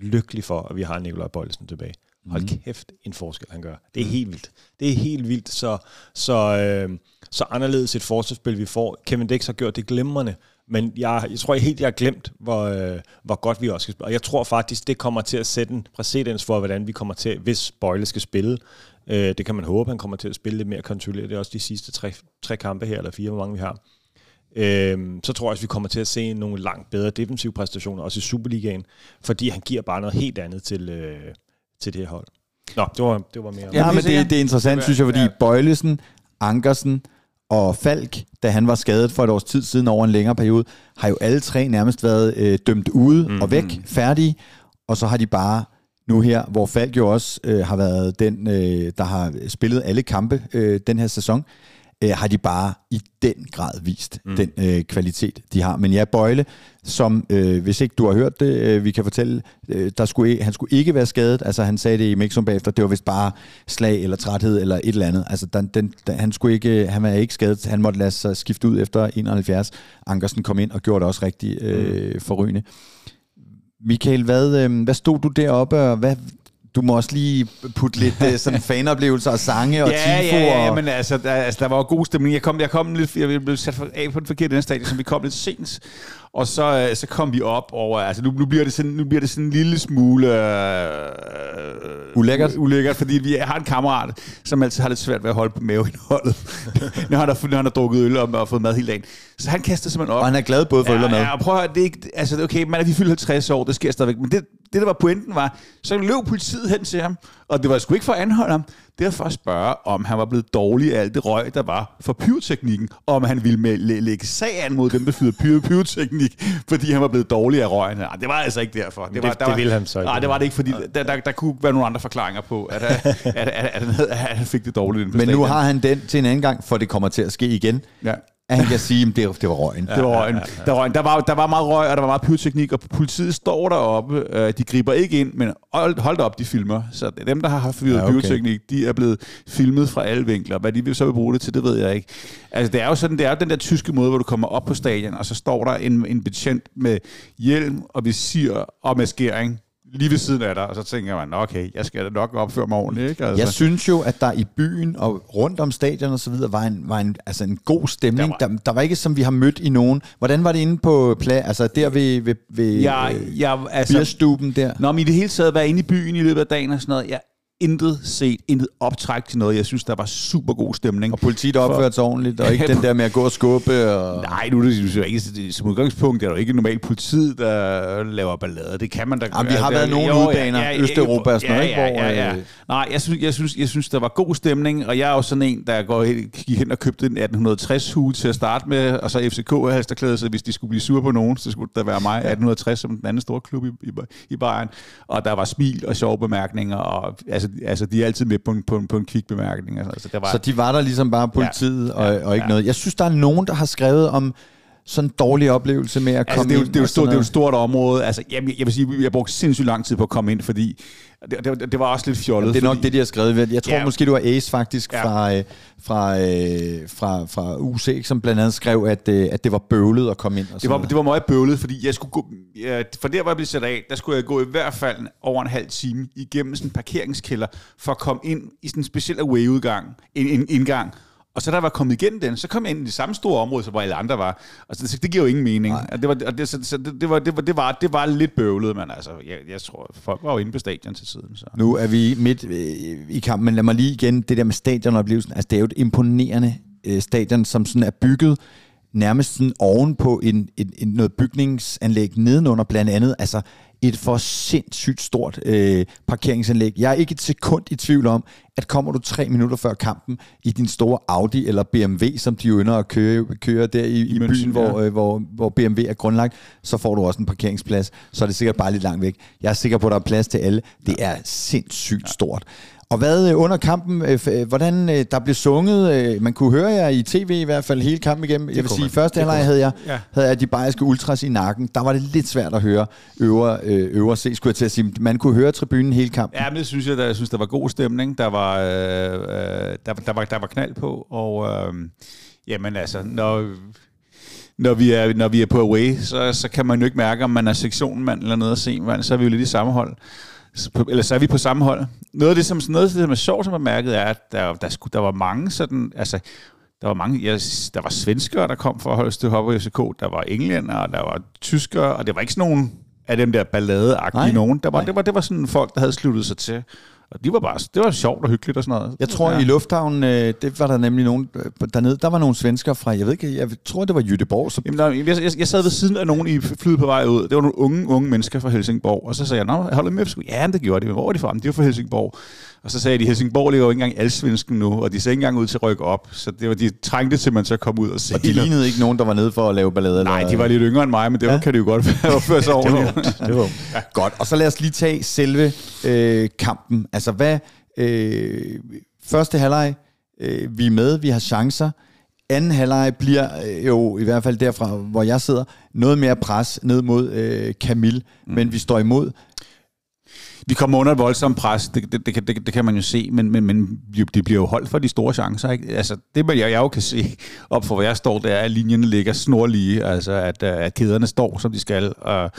lykkelig for, at vi har Nikolaj Bøjlesen tilbage. Hold mm. kæft, en forskel han gør. Det er mm. helt vildt. Det er helt vildt, så, så, øh, så anderledes et forsvarsspil vi får. Kevin Dix har gjort det glimrende Men jeg, jeg tror jeg helt, jeg har glemt, hvor, øh, hvor godt vi også skal spille. Og jeg tror faktisk, det kommer til at sætte en præcedens for, hvordan vi kommer til, hvis Bøjle skal spille. Øh, det kan man håbe, han kommer til at spille lidt mere kontrolleret. Det er også de sidste tre, tre kampe her, eller fire, hvor mange vi har. Øh, så tror jeg også, vi kommer til at se nogle langt bedre defensive præstationer, også i Superligaen, fordi han giver bare noget helt andet til, øh, til det her hold. Nå, det var, det var mere... Ja, men det, det er interessant, synes jeg, fordi Ja. Bøjlesen, Ankersen og Falk, da han var skadet for et års tid siden over en længere periode, har jo alle tre nærmest været øh, dømt ude mm-hmm. og væk, færdige, og så har de bare nu her, hvor Falk jo også øh, har været den, øh, der har spillet alle kampe øh, den her sæson, øh, har de bare i den grad vist mm. den øh, kvalitet, de har. Men ja, Bøjle, som, øh, hvis ikke du har hørt det, øh, vi kan fortælle, øh, der skulle, ikke- han skulle ikke være skadet. Altså han sagde det i Mixum bagefter, det var vist bare slag eller træthed eller et eller andet. Altså den, den, den, han, skulle ikke, han var ikke skadet, han måtte lade sig skifte ud efter 71. Ankersen kom ind og gjorde det også rigtig øh, forrygende. Michael, hvad, øh, hvad stod du deroppe, og hvad, du må også lige putte lidt øh, sådan fanoplevelser og sange og ja, tifo. ja, ja, og, men altså der, altså, der var jo god stemning. Jeg kom, jeg kom lidt, jeg blev sat af på den forkerte stadie, så vi kom lidt sent. Og så, øh, så kom vi op over, altså nu, nu, bliver det sådan, nu bliver det sådan en lille smule... Øh, Ulækkert. Ulækkert, fordi vi har en kammerat, som altid har lidt svært ved at holde på maveindholdet, når, han har, når han har drukket øl og, og fået mad hele dagen. Så han kastede simpelthen op. og han er glad både for øl og mad. Ja, og prøv at høre, det er ikke, altså okay, man er vi fyldt 50 år, det sker stadigvæk, men det, det der var pointen var, så løb politiet hen til ham, og det var sgu ikke for at anholde ham, det var for at spørge, om han var blevet dårlig af alt det røg, der var for pyroteknikken, og om han ville med, læ- lægge sag an mod dem, der fyrede pyro, pyroteknik, fordi han var blevet dårlig af røgen. Nej, det var altså ikke derfor. det- var, det der var, ville han så ikke. Nej, det var det ikke, fordi der, der, der kunne være nogle andre forklaringer på, at, at, at, at, at, at han fik det dårligt. Men nu har han den til en anden gang, for det kommer til at ske igen. Ja. At han kan sige, at det, det var røgen. Det var røgen. Der, var, der, var, der var meget røg, og der var meget pyroteknik, og politiet står deroppe. Øh, de griber ikke ind, men hold, hold da op, de filmer. Så dem, der har haft fyret Ja, ja, okay. pyroteknik, de er blevet filmet fra alle vinkler. Hvad de så vil bruge det til, det ved jeg ikke. Altså, det er jo sådan, det er jo den der tyske måde, hvor du kommer op på stadion, og så står der en, en betjent med hjelm og visir og maskering lige ved siden af dig, og så tænker man, "Nå, okay, jeg skal da nok opføre mig ordentligt, ikke? Altså. Jeg synes jo, at der i byen og rundt om stadion og så videre var en, var en, altså en god stemning. Der var, der, der var ikke, som vi har mødt i nogen. Hvordan var det inde på pla, altså der ved, ved, ved jeg, øh, jeg, altså, bierstuben der? Nå, men i det hele taget være inde i byen i løbet af dagen og sådan noget. Jeg intet set, intet optræk til noget. Jeg synes, der var super god stemning. Og politiet opførte sig ordentligt, og ikke den der med at gå og skubbe. Og... Nej, nu er det jo ikke, som udgangspunkt er jo ikke normalt politiet, der laver ballade. Det kan man da Jamen, vi har været nogle udebaner, Østeuropa og sådan noget, ikke? Ja, Hvor, ja, ja, ja. øh, Nej, jeg synes, jeg, synes, jeg synes, der var god stemning, og jeg er jo sådan en, der går hen, gik hen og købte en 1860-hue til at starte med, og så FCK halsterklæde, så hvis de skulle blive sure på nogen, så skulle der være mig, 1860, som den anden store klub i, i, i Bayern. Og der var smil og sjove bemærkninger, og altså, altså de er altid med på en, på en, på en kvik bemærkning. Altså, altså, var, Så de var der ligesom bare politiet Ja, og, og ikke ja. noget. Jeg synes, der er nogen, der har skrevet om sådan en dårlig oplevelse med at Altså, komme det, er jo, ind det, er jo stort, det er jo et stort område. Altså, jamen, jeg, jeg vil sige, jeg brugte sindssygt lang tid på at komme ind, fordi det, det, det var også lidt fjollet. Det er nok fordi, det, de har skrevet. Jeg tror Ja. måske, det var Ace faktisk Ja. fra, øh, fra, øh, fra, fra UC, som blandt andet skrev, at, øh, at det var bøvlet at komme ind. Og Det var, noget. det var meget bøvlet, fordi jeg skulle gå, ja, for der, hvor jeg blev sat af, der skulle jeg gå i hvert fald over en halv time igennem sådan en parkeringskælder, for at komme ind i sådan en speciel away-udgang, en, en indgang. Og så da jeg var kommet igennem den, så kom jeg ind i det samme store område, som hvor alle andre var. Og så, det giver jo ingen mening. Og det var, og det, så, så det, det, var, det, var, det, var, det var lidt bøvlet, men altså, jeg, jeg tror, folk var jo inde på stadion til siden. Så. Nu er vi midt øh, i kampen, men lad mig lige igen, det der med stadionoplevelsen. Altså, det er jo et imponerende øh, stadion, som sådan er bygget nærmest sådan oven på en, en, en, noget bygningsanlæg nedenunder blandt andet. Altså et for sindssygt stort øh, parkeringsanlæg. Jeg er ikke et sekund i tvivl om, at kommer du tre minutter før kampen i din store Audi eller BMW, som de ynder at køre, køre der i, i, München, byen, hvor, ja. øh, hvor, hvor BMW er grundlagt, så får du også en parkeringsplads. Så er det sikkert bare lidt langt væk. Jeg er sikker på, at der er plads til alle. Det er sindssygt stort. Og hvad øh, under kampen, øh, øh, hvordan der blev sunget, man kunne høre jer i tv i hvert fald hele kampen igennem. Jeg vil sige, man. første halvleg havde jeg, Ja. havde jeg de bayerske ultras i nakken. Der var det lidt svært at høre øvre, øvre C, skulle jeg til at sige. Man kunne høre tribunen hele kampen. Ja, men det synes jeg, der, jeg synes, der var god stemning. Der var, øh, der, der, var, der var knald på, og øh, jamen altså, når, når, vi er, når vi er på away, så, så kan man jo ikke mærke, om man er sektionmand eller noget at se, mand, så er vi jo lidt i samme hold. Eller så er vi på samme hold. Noget af det, som, noget af det, som er sjovt, som jeg mærket, er, at der, der, der var mange sådan, altså, der var mange, jeg, der var svenskere, der kom for at holde styr op FCK, der var englænder, der var tyskere, og det var ikke sådan nogen af dem der balladeagtige nogen. Der var, det, var, det var sådan folk, der havde sluttet sig til. Og de var bare, det var sjovt og hyggeligt og sådan noget. Jeg tror, ja. i lufthavnen, øh, det var der nemlig nogen øh, dernede, der var nogle svensker fra, jeg ved ikke, jeg tror, det var Jytteborg. Så... Jamen, der, jeg, jeg, jeg, sad ved siden af nogen i flyet på vej ud. Det var nogle unge, unge mennesker fra Helsingborg. Og så sagde jeg, nå, holder med? Ja, det gjorde de. Hvor er de fra? De var fra Helsingborg. Og så sagde de, at Helsingborg ligger jo ikke engang alsvensken nu, og de ser ikke engang ud til at rykke op. Så det var, de trængte til, at man så kom ud og se. Og de lignede ikke nogen, der var nede for at lave ballade? Nej, eller? de var lidt yngre end mig, men det ja. kan det jo godt opføre sig ordentligt. det var, det var. Ja. Godt, og så lad os lige tage selve øh, kampen. Altså, hvad... Øh, første halvleg, øh, vi er med, vi har chancer. Anden halvleg bliver øh, jo, i hvert fald derfra, hvor jeg sidder, noget mere pres ned mod øh, Camille, mm. men vi står imod vi kommer under et voldsomt pres, det, det, det, det, det kan man jo se, men, men, men det bliver jo holdt for de store chancer. Ikke? Altså, det, jeg, jeg jo kan se op for, hvor jeg står, det er, at linjerne ligger snorlige, altså at, øh, at kæderne står, som de skal, og,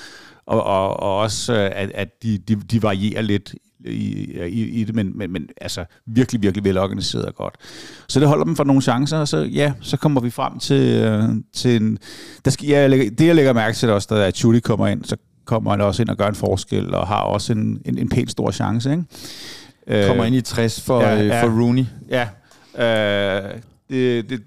og, og, og også, øh, at, at de, de, de varierer lidt i, i, i det, men, men, men altså virkelig, virkelig velorganiseret og godt. Så det holder dem for nogle chancer, og så ja, så kommer vi frem til, øh, til en... Der skal, ja, det jeg lægger mærke til også, da Judy kommer ind, så kommer han også ind og gør en forskel, og har også en, en, en pænt stor chance. Ikke? Kommer øh, ind i 60 for, ja, øh, ja, for Rooney. Ja, øh, det, det,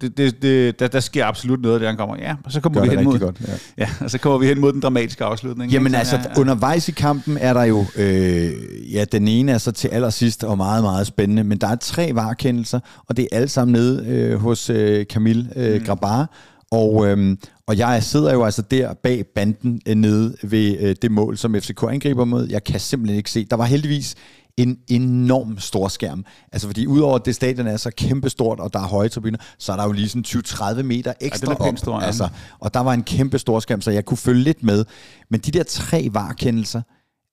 det, det, det, der, der sker absolut noget, der han kommer. Ja, og så kommer vi hen mod, godt, ja. ja. og så kommer vi hen mod den dramatiske afslutning. Jamen ikke? altså, ja, ja. undervejs i kampen er der jo, øh, ja, den ene er så til allersidst og meget, meget spændende, men der er tre varekendelser, og det er alle sammen nede øh, hos øh, Camille øh, mm. Grabar, og, øhm, og jeg sidder jo altså der bag banden øh, nede ved øh, det mål, som FCK angriber mod. Jeg kan simpelthen ikke se. Der var heldigvis en enorm stor skærm. Altså fordi udover at det stadion er så kæmpestort, og der er høje tribuner, så er der jo lige sådan 20-30 meter ekstra ja, op. Stor, ja. altså, og der var en kæmpe stor skærm, så jeg kunne følge lidt med. Men de der tre varekendelser,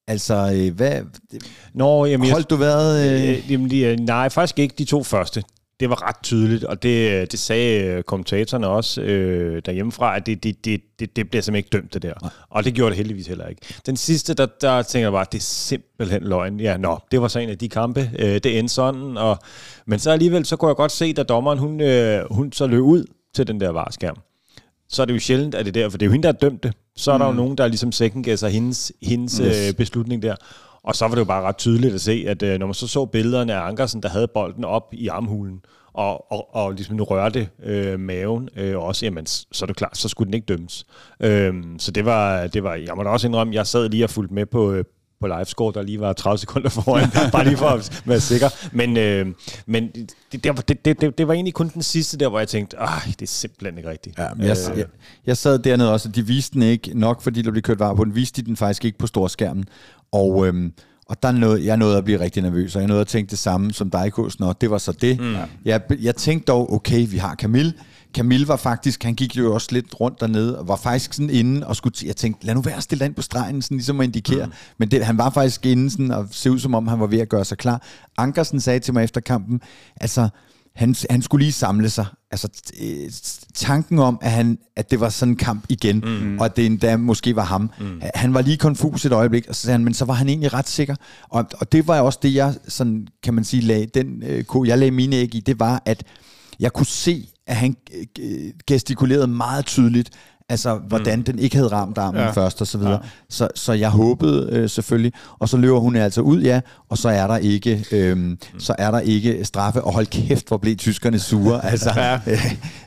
Altså, øh, hvad... Nå, jamen, holdt du været... Øh... Øh, jamen, nej, faktisk ikke de to første det var ret tydeligt, og det, det sagde øh, kommentatorerne også øh, derhjemmefra, at det, det, det, det, det bliver simpelthen ikke dømt, det der. Nej. Og det gjorde det heldigvis heller ikke. Den sidste, der, der tænker jeg bare, det er simpelthen løgn. Ja, nå, det var så en af de kampe, øh, det endte sådan. Og, men så alligevel, så kunne jeg godt se, da dommeren, hun, øh, hun så løb ud til den der varskærm. Så er det jo sjældent, at det der, for det er jo hende, der er dømt det. Så er mm. der jo mm. nogen, der ligesom second hendes, hendes yes. øh, beslutning der. Og så var det jo bare ret tydeligt at se, at øh, når man så så billederne af Ankersen, der havde bolden op i armhulen, og, og, og ligesom nu rørte øh, maven øh, også, jamen, så er det klart, så skulle den ikke dømmes. Øh, så det var, det var, jeg må da også indrømme, jeg sad lige og fulgte med på, øh, på livescore, der lige var 30 sekunder foran, bare lige for at være sikker. Men, øh, men det, det, det, det, det var egentlig kun den sidste der, hvor jeg tænkte, ah, det er simpelthen ikke rigtigt. Ja, men jeg, øh, jeg, jeg sad dernede også, og de viste den ikke nok, fordi der blev kørt var på den, viste de den faktisk ikke på storskærmen. Og... Øh, og der nåede, jeg nåede at blive rigtig nervøs, og jeg nåede at tænke det samme som dig. Nå, det var så det. Mm. Jeg, jeg tænkte dog, okay, vi har Camille. Camille var faktisk, han gik jo også lidt rundt dernede, og var faktisk sådan inde og skulle, jeg tænkte, lad nu være stille ind på stregen, sådan ligesom at indikere. Mm. Men det, han var faktisk inde sådan, og se ud som om, han var ved at gøre sig klar. Ankersen sagde til mig efter kampen, altså, han, han skulle lige samle sig. Altså øh, tanken om, at, han, at det var sådan en kamp igen, mm. og at det endda måske var ham. Mm. Han var lige konfus et øjeblik, og så sagde han, men så var han egentlig ret sikker. Og, og det var også det, jeg sådan, kan man sige, lag, den øh, jeg lagde mine æg i, det var, at jeg kunne se, at han øh, gestikulerede meget tydeligt, altså hvordan mm. den ikke havde ramt armen ja. først og så videre. Ja. Så, så jeg håbede øh, selvfølgelig, og så løber hun altså ud, ja, og så er der ikke, øh, mm. så er der ikke straffe, og hold kæft, hvor blev tyskerne sure. altså, ja.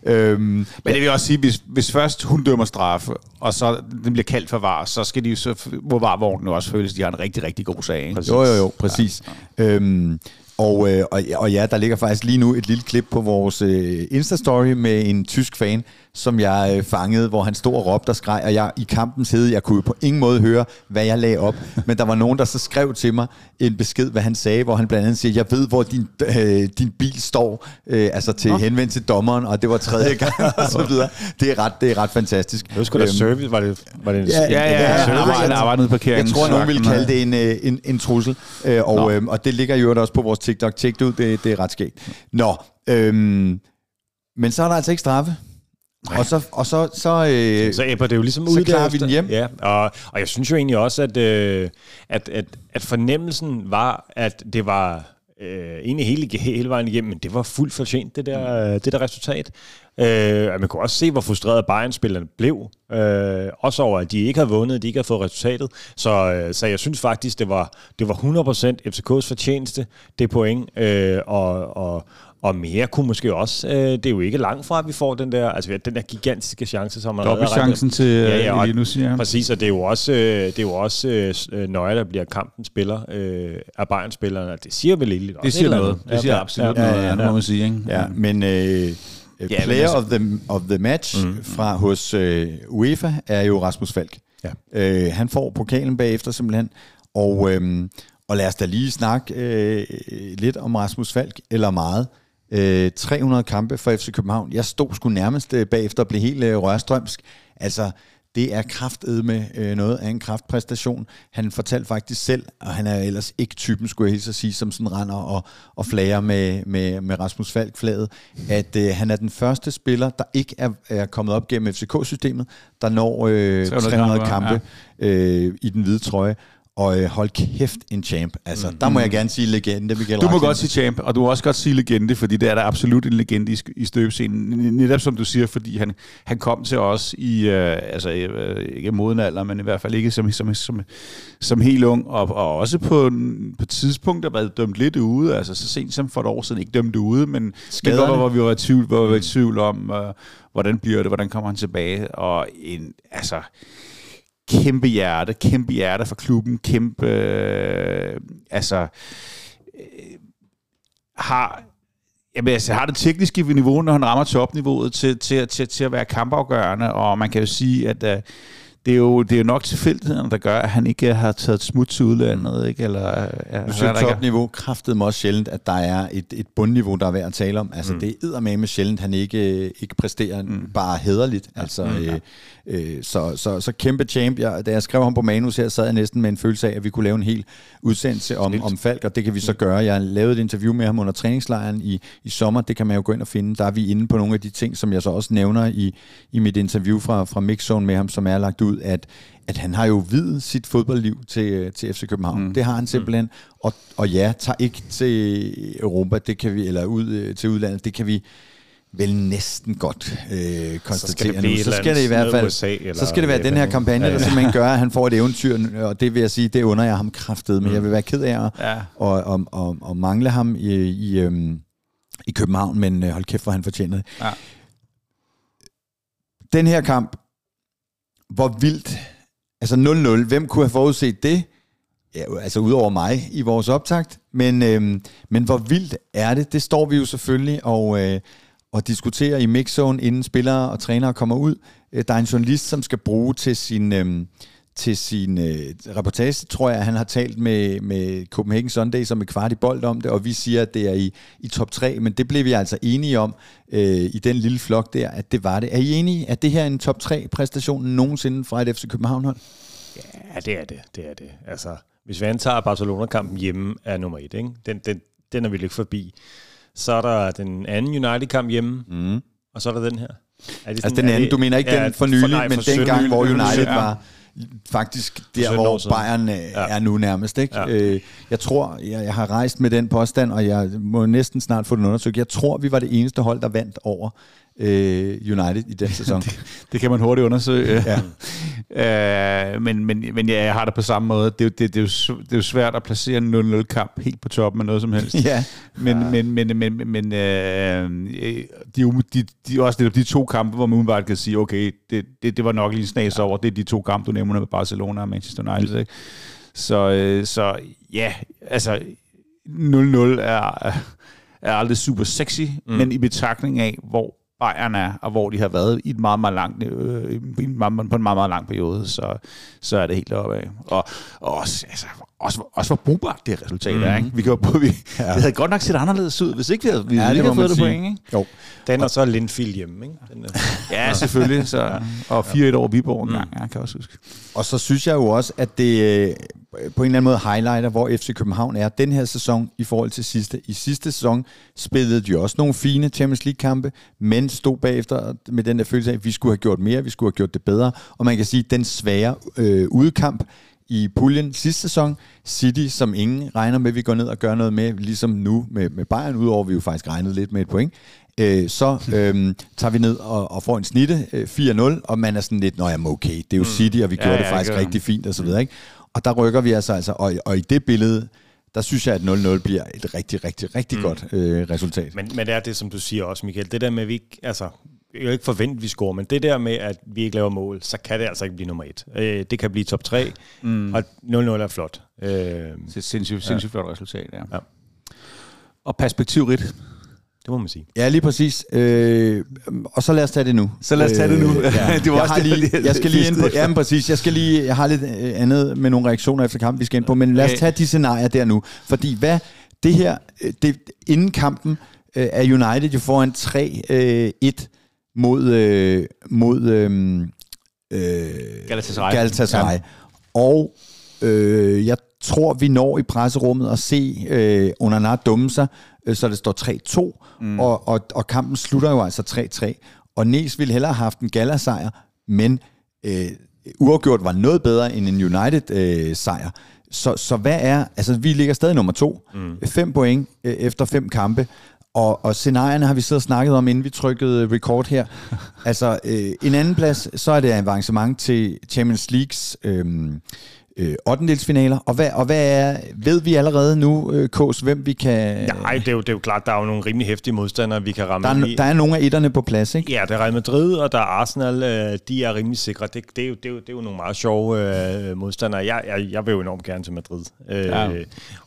øh, Men det vil også sige, hvis, hvis først hun dømmer straffe, og så den bliver kaldt for var, så skal de jo så, må varvognen også føles, de har en rigtig, rigtig god sag. Ikke? Jo, jo, jo, præcis. Ja. Øhm, og, øh, og, og ja, der ligger faktisk lige nu et lille klip på vores øh, Insta-story med en tysk fan, som jeg øh, fangede, hvor han stod og råbte og skreg, og jeg i kampens hede, jeg kunne på ingen måde høre, hvad jeg lagde op, men der var nogen, der så skrev til mig en besked, hvad han sagde, hvor han blandt andet siger, jeg ved, hvor din, øh, din bil står, øh, altså til Nå. henvendt til dommeren, og det var tredje gang, og så videre. Det er ret, det er ret fantastisk. Det var sgu da øhm, service, var det, var det en, ja, ja, ja, ja, ja, ja, arbejdede på Jeg tror, nogen ville kalde det en, øh, en, en trussel, øh, og, øh, og det ligger jo også på vores TikTok. Tjek det ud, det, det er ret skægt. Nå, øhm, men så er der altså ikke straffe. Nej. Og så, og så, så, øh, så æbber det jo ligesom ud Så klarer vi den hjem. Ja, og, og jeg synes jo egentlig også, at, øh, at, at, at fornemmelsen var, at det var øh, egentlig hele, hele vejen igennem, men det var fuldt fortjent, det der, mm. det der resultat. Øh, man kunne også se, hvor frustreret Bayern-spillerne blev. Øh, også over, at de ikke havde vundet, de ikke havde fået resultatet. Så, øh, så jeg synes faktisk, det var, det var 100% FCK's fortjeneste, det point. Øh, og, og, og mere kunne måske også. Øh, det er jo ikke langt fra, at vi får den der, altså, den der gigantiske chance, som man har chancen til ja, ja, og, nu siger Præcis, og det er jo også, øh, det er jo også øh, Nøje, der bliver kampen spiller øh, af Bayern-spillerne. Det siger vel lidt Det siger noget. Det siger absolut ja, noget, ja, ja, ja, må man sige. Ikke? Ja, men... Øh, Ja, player altså, of, the, of the match mm. fra hos øh, UEFA er jo Rasmus Falk. Ja. Øh, han får pokalen bagefter simpelthen, og, øh, og lad os da lige snakke øh, lidt om Rasmus Falk, eller meget. Øh, 300 kampe for FC København. Jeg stod sgu nærmest øh, bagefter og blev helt øh, rørstrømsk. Altså, det er kraftet med øh, noget af en kraftpræstation. Han fortalte faktisk selv, og han er ellers ikke typen, skulle jeg helt så sige, som sådan render og, og flager med, med, med Rasmus Falk-flaget, at øh, han er den første spiller, der ikke er, er kommet op gennem FCK-systemet, der når øh, 300, 300 kampe ja. øh, i den hvide trøje. Og øh, hold kæft, en champ. Altså, mm. der må jeg gerne sige legende. Michael du må godt sige champ, og du må også godt sige legende, fordi det er der absolut en legende i, i støbscenen. Netop som du siger, fordi han, han kom til os i, øh, altså øh, ikke moden alder, men i hvert fald ikke som, som, som, som helt ung, og, og også på, på tidspunkt har været dømt lidt ude, altså så sent som for et år siden, ikke dømt ude, men det var, hvor vi var i tvivl, hvor vi var i tvivl om, øh, hvordan bliver det, hvordan kommer han tilbage, og en, altså kæmpe hjerte, kæmpe hjerte for klubben, kæmpe, øh, altså, øh, har, jamen, altså, har det tekniske niveau, når han rammer topniveauet til, til, til, til at være kampafgørende, og man kan jo sige, at øh, det er jo, det er jo nok tilfældigheden, der gør, at han ikke har taget smut til udlandet. Ikke? Eller, ja, du siger topniveau, kraftede mig også sjældent, at der er et, et bundniveau, der er værd at tale om. Altså, mm. det er med sjældent, han ikke, ikke præsterer mm. bare hederligt. Altså, mm. øh, øh, så, så, så kæmpe champ. Jeg, da jeg skrev ham på manus her, sad jeg næsten med en følelse af, at vi kunne lave en hel udsendelse om, om Falk, og det kan vi så mm. gøre. Jeg lavede et interview med ham under træningslejren i, i sommer. Det kan man jo gå ind og finde. Der er vi inde på nogle af de ting, som jeg så også nævner i, i mit interview fra, fra Mixzone med ham, som er lagt ud, at, at han har jo videt sit fodboldliv til, til FC København. Mm. Det har han simpelthen. Mm. Og, og ja, tager ikke til Europa, det kan vi, eller ud øh, til udlandet, det kan vi vel næsten godt øh, konstatere så nu. Så skal det i hvert fald USA, eller så skal det være den her kampagne, ja, ja. der simpelthen gør, at han får et eventyr, og det vil jeg sige, det under jeg ham kraftet, men mm. jeg vil være ked af at ja. og, og, og, og mangle ham i, i, øhm, i København, men øh, hold kæft, hvor han fortjener det. Ja. Den her kamp, hvor vildt, altså 0-0, hvem kunne have forudset det? Ja, altså udover mig i vores optakt, men, øhm, men hvor vildt er det? Det står vi jo selvfølgelig og, øh, og diskuterer i mixzone, inden spillere og trænere kommer ud. Øh, der er en journalist, som skal bruge til sin, Øh, til sin øh, reportage, tror jeg, han har talt med, med Copenhagen Sunday som et kvart i bold om det, og vi siger, at det er i, i top 3, men det blev vi altså enige om øh, i den lille flok der, at det var det. Er I enige, at det her er en top 3 præstation nogensinde fra et FC København-hold? Ja, det er det. det er det. Altså, hvis vi antager, at Barcelona-kampen hjemme er nummer 1, ikke? Den, den, den er vi ikke forbi. Så er der den anden United-kamp hjemme, mm. og så er der den her. Er det sådan, altså den anden, det, du mener ikke ja, den for nylig, for, nej, for men den gang, hvor United var faktisk der, hvor Bayern øh, ja. er nu nærmest. Ikke? Ja. Øh, jeg tror, jeg, jeg har rejst med den påstand, og jeg må næsten snart få den undersøgt. Jeg tror, vi var det eneste hold, der vandt over øh, United i den sæson. det, det kan man hurtigt undersøge. Ja. øh, men, men, men ja, jeg har det på samme måde. Det, det, det, er, jo, det er jo svært at placere en 0-0 kamp helt på toppen af noget som helst. ja. Men, ja. men, men, men, men, men øh, de, de, de, også de, de to kampe, hvor man umiddelbart kan sige, okay, det, det, det var nok lige en snas over. Det er de to kampe, du nævner med Barcelona og Manchester United. Ikke? Så, øh, så ja, altså 0-0 er, er aldrig super sexy, mm. men i betragtning af, hvor Bayern er, og hvor de har været i et meget, meget langt, øh, i en meget, på en meget, meget lang periode, så, så er det helt oppe af. Og, og også, altså, også, også hvor brugbart det resultat mm. er. Ikke? Vi, kan, vi, ja. det havde godt nok set anderledes ud, hvis ikke vi havde, vi ja, havde ikke fået det point. Ikke? Jo. Den er så Lindfield hjemme, ikke? Den er. ja, selvfølgelig. Så, og 4-1 over Viborg en mm. gang, jeg kan også huske. Og så synes jeg jo også, at det øh, på en eller anden måde highlighter, hvor FC København er den her sæson i forhold til sidste. I sidste sæson spillede de også nogle fine Champions League-kampe, men stod bagefter med den der følelse af, at vi skulle have gjort mere, vi skulle have gjort det bedre. Og man kan sige, at den svære øh, udkamp, i puljen sidste sæson. City, som ingen regner med, at vi går ned og gør noget med, ligesom nu med, med Bayern, udover vi jo faktisk regnede lidt med et point. Øh, så øh, tager vi ned og, og får en snitte øh, 4-0, og man er sådan lidt, nå jamen okay, det er jo mm. City, og vi gjorde ja, det faktisk rigtig fint og så videre, ikke? Og der rykker vi altså, altså og, og i det billede, der synes jeg, at 0-0 bliver et rigtig, rigtig, rigtig mm. godt øh, resultat. Men, men det er det, som du siger også, Michael. Det der med, at vi ikke, altså, jeg vil ikke forvente, at vi scorer, men det der med, at vi ikke laver mål, så kan det altså ikke blive nummer et. Øh, det kan blive top 3, mm. og 0-0 er flot. Øh, det er et sindssygt, sindssygt ja. flot resultat, ja. ja. Og perspektivrigt. Det må man sige. Ja, lige præcis. Øh, og så lad os tage det nu. Så lad os tage det nu. Øh, ja. det var jeg, også lige, jeg skal lige ind på, ja, men præcis. Jeg skal lige, jeg har lidt øh, andet med nogle reaktioner efter kampen, vi skal ind på, men lad os tage de scenarier der nu. Fordi hvad, det her, øh, det, inden kampen øh, er United jo foran 3-1 mod, øh, mod øh, Galatasaray. Galatasaray. Ja. Og øh, jeg tror, vi når i presserummet at se øh, Onana dumme sig, øh, så det står 3-2, mm. og, og, og kampen slutter jo altså 3-3. Og Nes ville hellere have haft en Gala-sejr, men øh, uafgjort var noget bedre end en United-sejr. Øh, så, så hvad er, altså vi ligger stadig nummer to, mm. fem point øh, efter fem kampe, og, og scenarierne har vi siddet og snakket om, inden vi trykkede record her. altså, øh, en anden plads, så er det avancement til Champions Leagues øh, øh, 8. Og hvad, og hvad er, ved vi allerede nu, øh, Kås, hvem vi kan... Nej, det er, jo, det er jo klart, der er jo nogle rimelig hæftige modstandere, vi kan ramme. Der er, der er nogle af etterne på plads, ikke? Ja, der er Real Madrid, og der er Arsenal. Øh, de er rimelig sikre. Det, det, er, jo, det, er, jo, det er jo nogle meget sjove øh, modstandere. Jeg, jeg, jeg vil jo enormt gerne til Madrid. Øh, ja.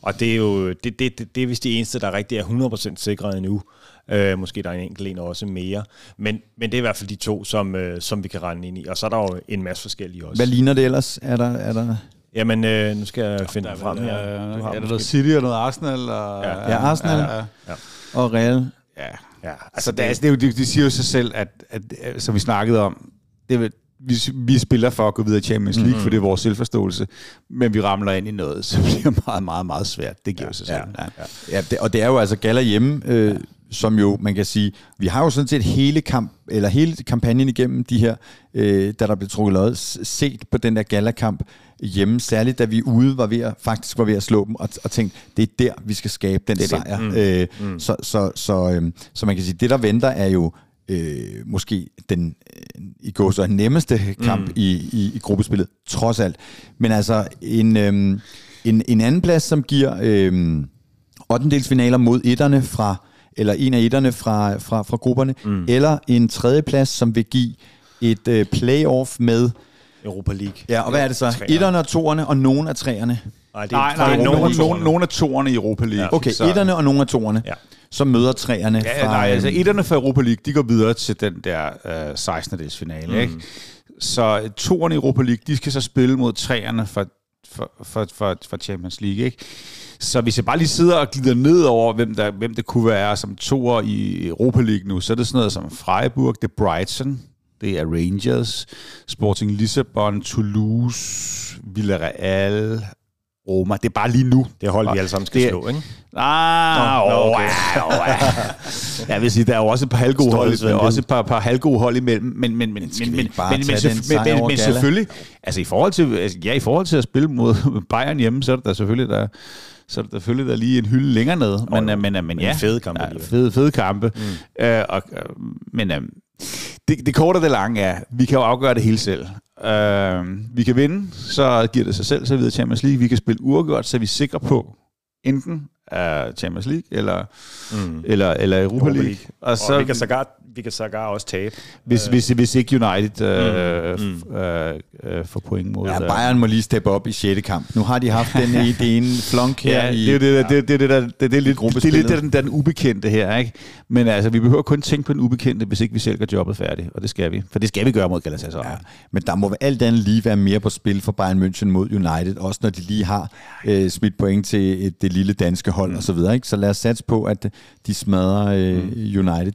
Og det er jo det, det, det, det er vist de eneste, der rigtig er 100% sikre endnu. Øh, måske der er en enkelt en også mere. Men, men det er i hvert fald de to, som, øh, som vi kan rende ind i. Og så er der jo en masse forskellige også. Hvad ligner det ellers? Er der, er der Jamen, øh, nu skal jeg finde det frem her. Du har er der noget City og noget Arsenal? Og, ja. ja, Arsenal ja, ja. og Real. Ja, ja. altså det, altså, det, er jo, det, de siger jo sig selv, at, at, at som vi snakkede om, det, vi, vi spiller for at gå videre i Champions League, mm-hmm. for det er vores selvforståelse, men vi ramler ind i noget, som bliver meget, meget, meget svært. Det giver ja, sig selv. Ja, ja. ja det, og det er jo altså Gala hjemme, øh, ja som jo, man kan sige, vi har jo sådan set hele, kamp, eller hele kampagnen igennem de her, øh, da der blev trukket lod, set på den der galakamp hjemme, særligt da vi ude var ved at, faktisk var ved at slå dem, og, og tænkte, det er der, vi skal skabe den det sejr. Mm. Øh, mm. Så, så, så, øh, så man kan sige, det der venter er jo øh, måske den øh, i går så nemmeste kamp mm. i, i, i gruppespillet, trods alt. Men altså en, øh, en, en anden plads, som giver øh, 8. finaler mod etterne fra eller en af etterne fra, fra, fra grupperne, mm. eller en tredje plads, som vil give et øh, playoff med Europa League. Ja, og hvad er det så? Etterne og toerne og nogen af træerne? Nej, det er nej, nej, nogen, nogen, nogen af toerne i Europa League. Ja. Okay, så. etterne og nogen af toerne. Ja. Så møder træerne ja, fra... Nej, altså etterne fra Europa League, de går videre til den der øh, 16. dels finale, mm. ikke? Så toerne i Europa League, de skal så spille mod træerne fra, for, for, for, for Champions League, ikke? Så hvis jeg bare lige sidder og glider ned over, hvem, der, hvem det kunne være som toer i Europa League nu, så er det sådan noget som Freiburg, det Brighton, det er Rangers, Sporting Lissabon, Toulouse, Villarreal, Roma. Det er bare lige nu. Det hold, vi alle sammen skal det, slå, ikke? Ah, oh, okay. ja, oh, ah. Jeg vil sige, der er jo også et par halvgode hold, der er også et par, par halvgode hold imellem, men, men, men, men, men, men, men, men, men, men selvfølgelig, altså i forhold til, altså, ja, i forhold til at spille mod Bayern hjemme, så er det der selvfølgelig, der, så er der selvfølgelig der lige en hylde længere ned. Men, oh, men, øh, men, men ja, fede kampe. Ja, fede, fede kampe. Mm. Øh, og, men, øh, det, det korte og det lange er, vi kan jo afgøre det hele selv. Øh, vi kan vinde, så giver det sig selv, så videre Champions League. Vi kan spille uafgjort, så er vi sikre på, enten er Champions League eller, mm. eller, eller Europa, Europa League. League. Og, og så, vi kan sågar vi kan sågar også tabe. Hvis, øh. hvis, hvis ikke United øh, mm. mm. øh, øh, får point mod... Ja, Bayern må lige steppe op i 6. kamp. Nu har de haft den i det ene flonk her ja, i... det er det, der, det, det, det, der, det, det er lidt, det er lidt den, den ubekendte her, ikke? Men altså, vi behøver kun tænke på den ubekendte, hvis ikke vi selv gør jobbet færdigt, og det skal vi. For det skal vi gøre mod Galatasaray. Ja, men der må alt andet lige være mere på spil for Bayern München mod United, også når de lige har øh, smidt point til et, det lille danske hold mm. og så videre, ikke? Så lad os satse på, at de smadrer øh, mm. United.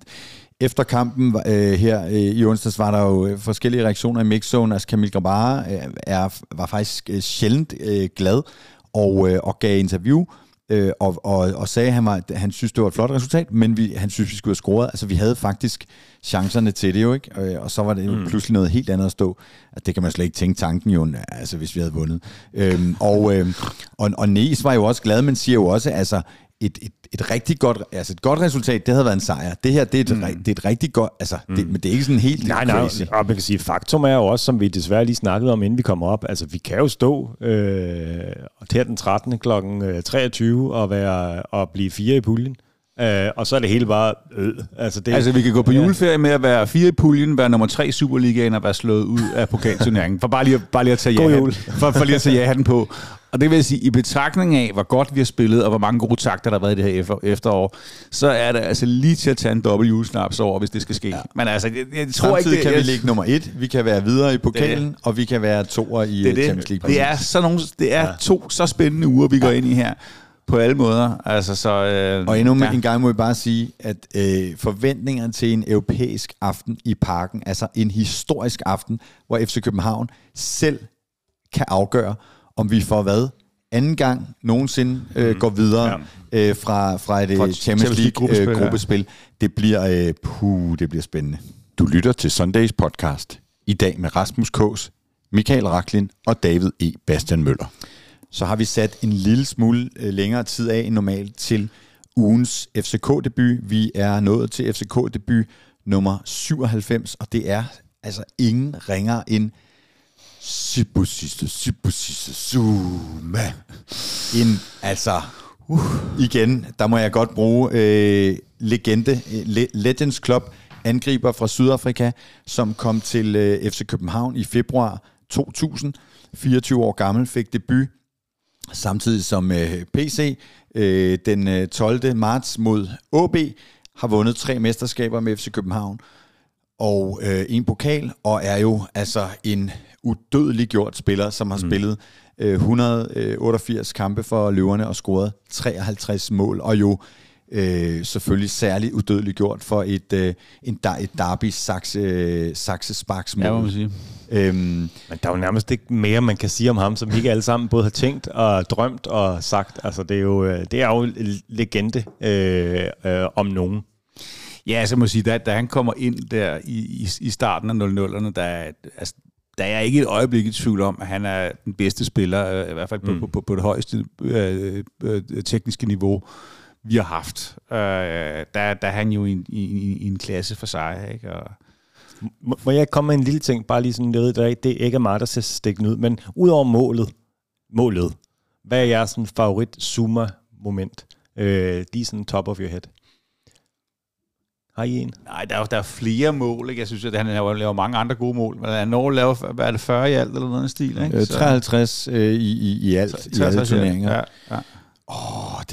Efter kampen øh, her øh, i onsdags var der jo øh, forskellige reaktioner i mixzone. Altså Camille Grabara øh, er, var faktisk øh, sjældent øh, glad og, øh, og gav interview øh, og, og, og sagde, at han, var, han synes, det var et flot resultat, men vi, han synes, vi skulle have scoret. Altså, vi havde faktisk chancerne til det jo, ikke? Og, og så var det mm. pludselig noget helt andet at stå. Altså, det kan man slet ikke tænke tanken jo, altså, hvis vi havde vundet. Øhm, og, øhm, og, og Nes var jo også glad, men siger jo også, altså, et, et, et rigtig godt, altså et godt resultat, det havde været en sejr. Det her, det er et, mm. det er et rigtig godt, altså, mm. det, men det er ikke sådan helt nej, nej, crazy. Og man kan sige, faktum er jo også, som vi desværre lige snakkede om, inden vi kommer op, altså vi kan jo stå øh, her den 13. kl. 23 og, være, og blive fire i puljen. Øh, og så er det hele bare øh. Altså, det, altså vi kan gå på juleferie med at være fire i puljen, være nummer tre i Superligaen og være slået ud af pokalturneringen. For bare lige, bare lige at tage ja for, for lige at tage ja på. Og det vil sige, i betragtning af, hvor godt vi har spillet, og hvor mange gode takter, der har været i det her efterår, så er det altså lige til at tage en dobbelt julesnaps over, hvis det skal ske. Ja. Men altså, jeg, jeg tror Samtidig ikke, det, kan jeg, vi ligge nummer et, vi kan være videre i pokalen, det, og vi kan være toer i det, øh, det, Champions League. Det er, så nogle, det er ja. to så spændende uger, vi går ind i her på alle måder. Altså, så, øh, og endnu ja. en gang må jeg bare sige, at øh, forventningerne til en europæisk aften i parken, altså en historisk aften, hvor FC København selv kan afgøre, om vi får hvad? Anden gang nogensinde øh, mm. går videre ja. øh, fra, fra et fra Champions League-gruppespil. Øh, gruppespil. Ja. Det, bliver, øh, puh, det bliver spændende. Du lytter til Sundays podcast. I dag med Rasmus Kås, Michael Raklin og David E. Bastian Møller. Så har vi sat en lille smule øh, længere tid af end normalt til ugens FCK-debut. Vi er nået til FCK-debut nummer 97, og det er altså ingen ringer end Sibusisse, Sibusisse, Zuma. En, altså, uh, igen, der må jeg godt bruge øh, legende, le, Legends Club, angriber fra Sydafrika, som kom til øh, FC København i februar 2000, 24 år gammel, fik debut samtidig som øh, PC øh, den øh, 12. marts mod AB har vundet tre mesterskaber med FC København og øh, en pokal, og er jo altså en udødelig gjort spiller, som har mm. spillet øh, 188 kampe for løverne og scoret 53 mål, og jo øh, selvfølgelig særligt udødeligt gjort for et, øh, en, et derby Saxe, Saxe Sparks mål. Ja, må man sige. Øhm, Men der er jo nærmest ikke mere, man kan sige om ham, som ikke alle sammen både har tænkt og drømt og sagt. Altså, det er jo, øh, det er jo legende øh, øh, om nogen. Ja, så må jeg sige, da, da han kommer ind der i, i, i starten af 00'erne, der, altså, der er ikke et øjeblik i tvivl om, at han er den bedste spiller, øh, i hvert fald på, mm. på, på, på det højeste øh, øh, tekniske niveau, vi har haft. Øh, der, der er han jo i, i, i en klasse for sig. Ikke? Og, må, må jeg komme med en lille ting, bare lige sådan, jeg ved, det er ikke mig, der ser stikke ud, men udover målet, målet, hvad er jeres sådan, favorit Zuma-moment? Øh, lige sådan top of your head. Har I en? Nej, der er, der er flere mål. Ikke? Jeg synes, at han laver, laver mange andre gode mål. Men han når laver, hvad er det, 40 i alt, eller noget stil? Ikke? Øh, 53 øh, i, i, i alt, 53, i alle turneringer. Ja, ja.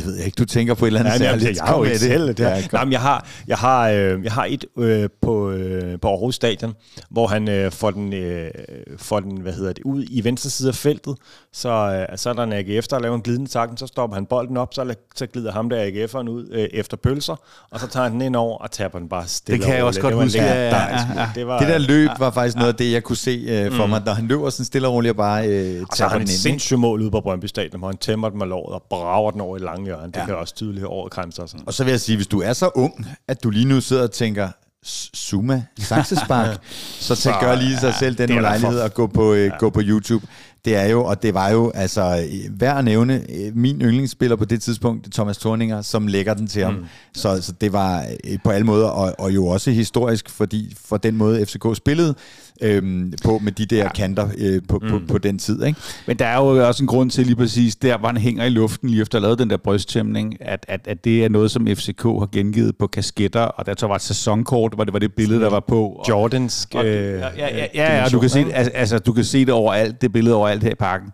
Det ved jeg ikke. Du tænker på et eller andet ja, særligt. Jeg, jeg har jo et selv. Det ja, Nej, men jeg har, jeg har, øh, jeg har et øh, på, øh, på Aarhus Stadion, hvor han øh, får, den, øh, får den, hvad hedder det, ud i venstre side af feltet. Så, øh, så er der en AGF, der laver en glidende takken, så stopper han bolden op, så, så glider ham der AGF'eren ud øh, efter pølser, og så tager han den ind over og taber den bare stille Det kan jeg også godt huske. Ja, ja, ja. Det, var, det der løb var faktisk noget af det, jeg kunne se øh, for mm. mig, når han løber sådan stille og roligt og bare øh, tager og så har han en sindssygt mål ude på Brøndby Stadion, hvor han tæmmer den med låret og brager den over i lange hjørne. Det ja. kan også tydeligt overkræmse sig. Og så vil jeg sige, hvis du er så ung, at du lige nu sidder og tænker, Suma, Saxespark, så tag, gør lige sig selv den lejlighed at gå på, øh, ja. gå på YouTube. Det er jo, og det var jo, altså, værd at nævne, øh, min yndlingsspiller på det tidspunkt, Thomas Thorninger, som lægger den til ham. Mm. Så, så det var øh, på alle måder, og, og jo også historisk, fordi for den måde FCK spillede, øhm, på med de der ja. kanter øh, på, mm. på, på den tid. Ikke? Men der er jo også en grund til lige præcis, der hvor han hænger i luften lige efter at have lavet den der brysttæmning, at, at, at det er noget, som FCK har gengivet på kasketter, og der så var et sæsonkort, hvor det var det billede, der var på. Jordans. Øh, ja, ja, ja, ja, ja, du kan se, altså, altså, du kan se det overalt, det billede overalt her i parken.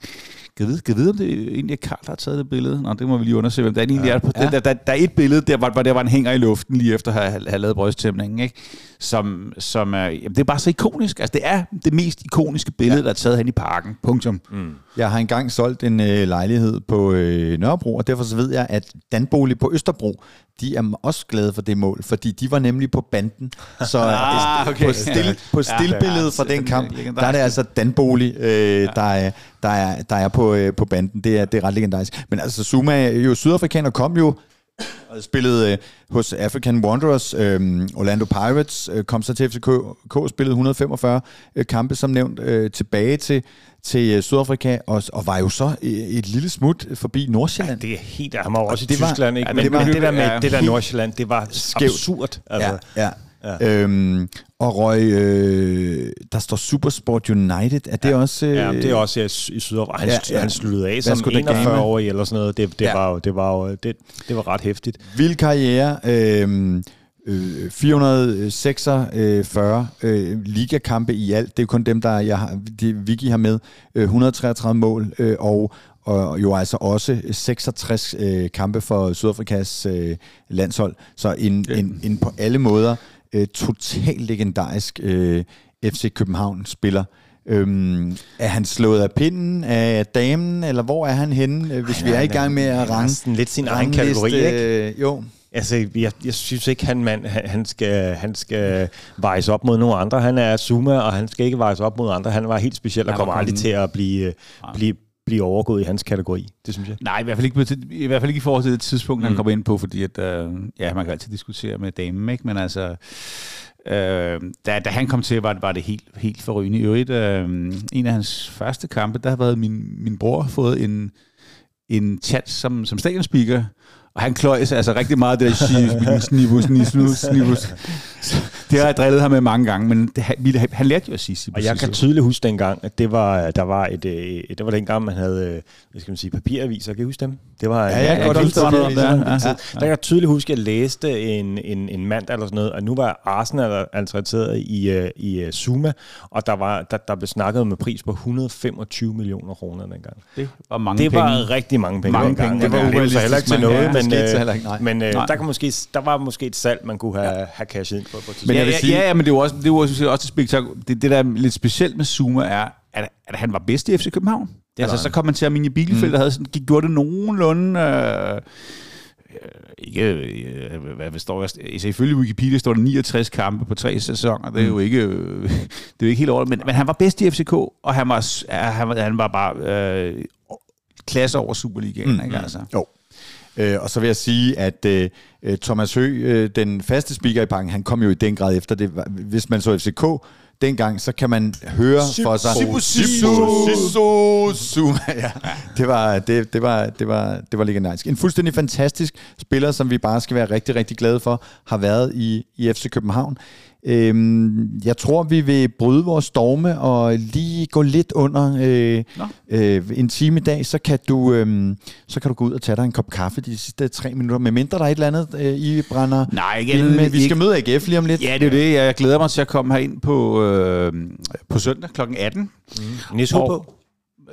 Kan vide, kan vide, om det egentlig er Karl, der har taget det billede? Nå, det må vi lige undersøge, hvem der egentlig ja. er. På. Ja. Der, der, der, er et billede, der, hvor, hvor der var en hænger i luften lige efter at have, have lavet brysttæmningen, ikke? Som, som er, jamen, det er bare så ikonisk. Altså, det er det mest ikoniske billede, ja. der er taget hen i parken. Punktum. Mm. Jeg har engang solgt en øh, lejlighed på øh, Nørrebro, og derfor så ved jeg, at Danbolig på Østerbro, de er også glade for det mål, fordi de var nemlig på banden. Så Ah, okay. på, stil, på stillbilledet fra den kamp, der er det altså Dan Boli, øh, der, er, der, er, der er på, øh, på banden. Det er, det er ret legendarisk. Men altså, Zuma, jo sydafrikaner, kom jo og spillede øh, hos African Wanderers, øh, Orlando Pirates, øh, kom så til FCK, K, spillede 145 øh, kampe, som nævnt, øh, tilbage til, til øh, Sydafrika, og, og var jo så øh, et lille smut forbi Nordsjælland. Det er helt... Han var også i det var- Tyskland, ikke? ja, Men, det det, var- men det der med ja, det der Nordsjælland, det var skævt. absurd. Altså. Ja, ja. Ja. Øhm, og røg, øh, der står Supersport United, er det også... Øh, Ja, det er også ja, i Sydafrika. Han, Ja, ja, ja. ja. han sluttede af som Vasco da Gama. 41 år eller sådan noget. Det, det, Ja. ja. var, jo, det, var, jo, det, det var ret hæftigt. Vild karriere. Øh, øh, 446 øh, ligakampe i alt. Det er jo kun dem, der jeg har, de, Vicky har med. Øh, 133 mål øh, og, og jo altså også 66 øh, kampe for Sydafrikas øh, landshold. Så en, Ja. en, en på alle måder øh, totalt legendarisk øh, FC København-spiller. Øhm, er han slået af pinden af damen, eller hvor er han henne, øh, hvis Ej, vi er i gang med at range? sådan lidt sin egen kategori, ikke? Øh, jo. Altså, jeg, jeg synes ikke, han, man, han, skal, han skal vejes op mod nogen andre. Han er Zuma, og han skal ikke vejes op mod andre. Han var helt speciel og kommer aldrig til at blive, blive, blive overgået i hans kategori. Det synes jeg. Nej, i hvert fald ikke, i hvert fald ikke i forhold til det tidspunkt, mm. han Mm. kommer ind på, fordi at, øh, ja, man kan altid diskutere med damen, ikke? men altså, øh, da, da han kom til, var, var det helt, helt forrygende. I øvrigt, øh, en af hans første kampe, der har været min, min bror fået en, en chat som, som stadionspeaker, og han kløjes altså rigtig meget det der snibus, snibus, snibus. Det har jeg drillet ham med mange gange, men det, han, vi- han lærte jo at sige Og jeg kan tydeligt huske dengang, at det var, der var et, øh, det var dengang, man havde, øh, hvad skal man sige, papiraviser. Kan I huske dem? Det var, Ja, jeg kan godt huske, huske der var noget om det. det, ja. Ja. Ja. Der kan jeg tydeligt huske, at jeg læste en, en, en mand eller sådan noget, og nu var Arsenal altså interesseret i, øh, i uh, Zuma, og der, var, der, der blev snakket med pris på 125 millioner kroner dengang. Det var mange Det penge. var rigtig mange penge Mange dengang. penge, Det var, ja. det var heller ikke til Men, noget, men, øh, men øh, der, kan måske, der var måske et salg, man kunne have, ja. have cashet ind på. på et ja, jeg vil sige- ja, ja, men det er jo også, det er jo også, også spektakel. Det, det, der er lidt specielt med Zuma, er, at, at han var bedst i FC København. var altså, så kom man til Arminia Bielefeld, mm. der havde sådan, gik, gjorde det nogenlunde... Øh, øh, ikke, øh, hvad, står der? Altså, ifølge Wikipedia står der 69 kampe på tre sæsoner. Det er jo ikke, øh, det er jo ikke helt over. Men, men han var bedst i FCK, og han var, han var, han var bare øh, klasse over Superligaen. Mm. Ikke, altså. Jo. Øh, og så vil jeg sige, at øh, øh, Thomas Hø, øh, den faste speaker i parken, han kom jo i den grad efter det. Hvis man så FCK dengang, så kan man høre for sig... Zuma, ja. Det var, det, det, var, det, var, det var legendarisk. En fuldstændig fantastisk spiller, som vi bare skal være rigtig, rigtig glade for, har været i, i FC København. Øhm, jeg tror, vi vil bryde vores storme og lige gå lidt under øh, Nå. øh, en time i dag, så kan du øhm, så kan du gå ud og tage dig en kop kaffe de sidste tre minutter, med mindre der er et eller andet, øh, I brænder Nej, ikke ind andet- med. Vi skal møde AGF lige om lidt. Ja, det er det. Jeg glæder mig til at komme herind på, øh, på søndag kl. 18. Nishud Og- på.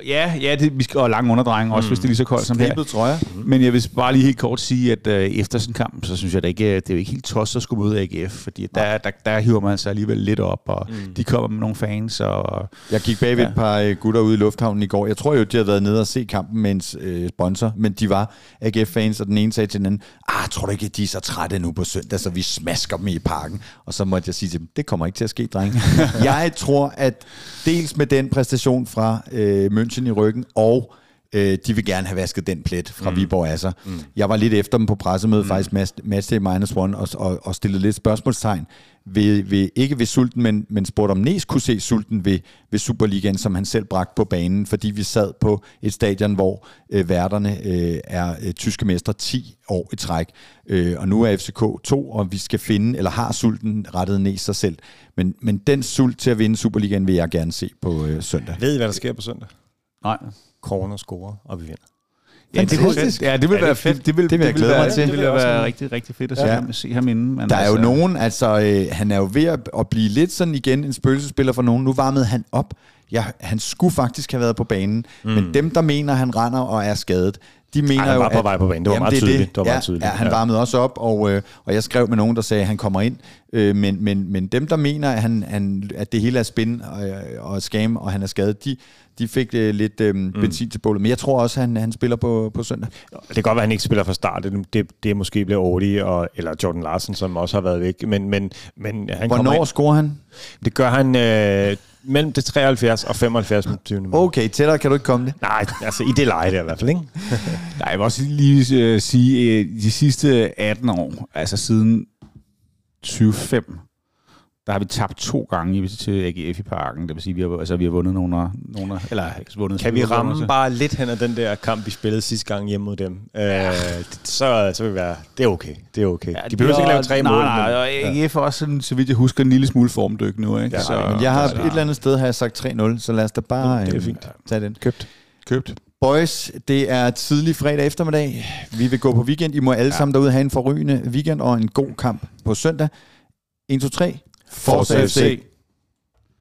Ja, ja det, vi skal og lang underdrejning også, mm. hvis det er lige så koldt som her. Trøjer. Men jeg vil bare lige helt kort sige, at øh, efter sådan en kamp, så synes jeg da ikke, det er jo ikke helt tosset at skulle møde AGF, fordi der, der, der hiver man sig alligevel lidt op, og mm. de kommer med nogle fans, og Jeg gik bag ved Ja. et par øh, gutter ude i lufthavnen i går. Jeg tror jo, de havde været nede og se kampen med en øh, sponsor, men de var AGF-fans, og den ene sagde til den anden, ah, tror du ikke, at de er så trætte nu på søndag, så vi smasker dem i parken? Og så måtte jeg sige til dem, det kommer ikke til at ske, drenge. jeg tror, at dels med den præstation fra øh, München i ryggen, og øh, de vil gerne have vasket den plet fra mm. Viborg af sig. Mm. Jeg var lidt efter dem på pressemødet, mm. faktisk match, match day minus one, og, og, og stillede lidt spørgsmålstegn ved, ved, ikke ved sulten, men, men spurgte om Næs kunne se sulten ved, ved Superligaen, som han selv bragte på banen, fordi vi sad på et stadion, hvor øh, værterne øh, er øh, tyske mestre 10 år i træk, øh, og nu er FCK 2, og vi skal finde, eller har sulten rettet Næs sig selv. Men, men den sult til at vinde Superligaen vil jeg gerne se på øh, søndag. Ved I, hvad der sker på søndag? Nej. Corner scorer, og vi vinder. Ja, det, kunne, ja, det vil Ja, det være fedt. Det vil, Det vil jeg glæde være, mig til. Det Det vil være rigtig, rigtig fedt at se, Ja. ham, se ham inden. Men Der er jo altså, nogen, altså øh, han er jo ved at, at blive lidt sådan igen en spøgelsespiller for nogen. Nu varmede han op. Ja, han skulle faktisk have været på banen. Mm. Men dem, der mener, han render og er skadet, de mener han jo, var på at- vej på banen. Det var Jamen, meget er tydeligt. Det var ja, meget tydeligt. Ja, han Ja. varmede også op, og, øh, og jeg skrev med nogen, der sagde, at han kommer ind Øh, men, men, men dem, der mener, at, han, han, at det hele er spin og, og scam, og han er skadet, de, de fik øh, lidt øh, mm. benzin til bålet. Men jeg tror også, at han, han spiller på, på søndag. Det kan godt være, at han ikke spiller fra start. Det, det, det måske bliver Audi og, eller Jordan Larsen, som også har været væk. Men, men, men han Hvornår ind. scorer han? Det gør han øh, mellem det 73 og 75 20. Okay, tættere kan du ikke komme det? Nej, altså i det leje der i hvert fald, ikke? Nej, jeg vil også lige uh, sige, uh, de sidste 18 år, altså siden 2005, der har vi tabt to gange til AGF i parken. Det vil sige, vi har, altså, vi har vundet nogle, nogle eller vundet. Kan vi ramme også. bare lidt hen af den der kamp, vi spillede sidste gang hjemme mod dem? Ja. Øh, så, så vil det være, det er okay. Det er okay. Ja, de behøver ikke lave tre mål. Nej, nej, og AGF er også, sådan, så vidt jeg husker, en lille smule formdyk nu. Ikke? Ja, så, men jeg har et eller andet sted har jeg sagt 3-0, så lad os da bare det er øh, fint. tage den. Købt. Købt. Boys, det er tidlig fredag eftermiddag. Vi vil gå på weekend. I må alle ja. sammen derude have en forrygende weekend og en god kamp på søndag. 1, 2, 3. Forza FC.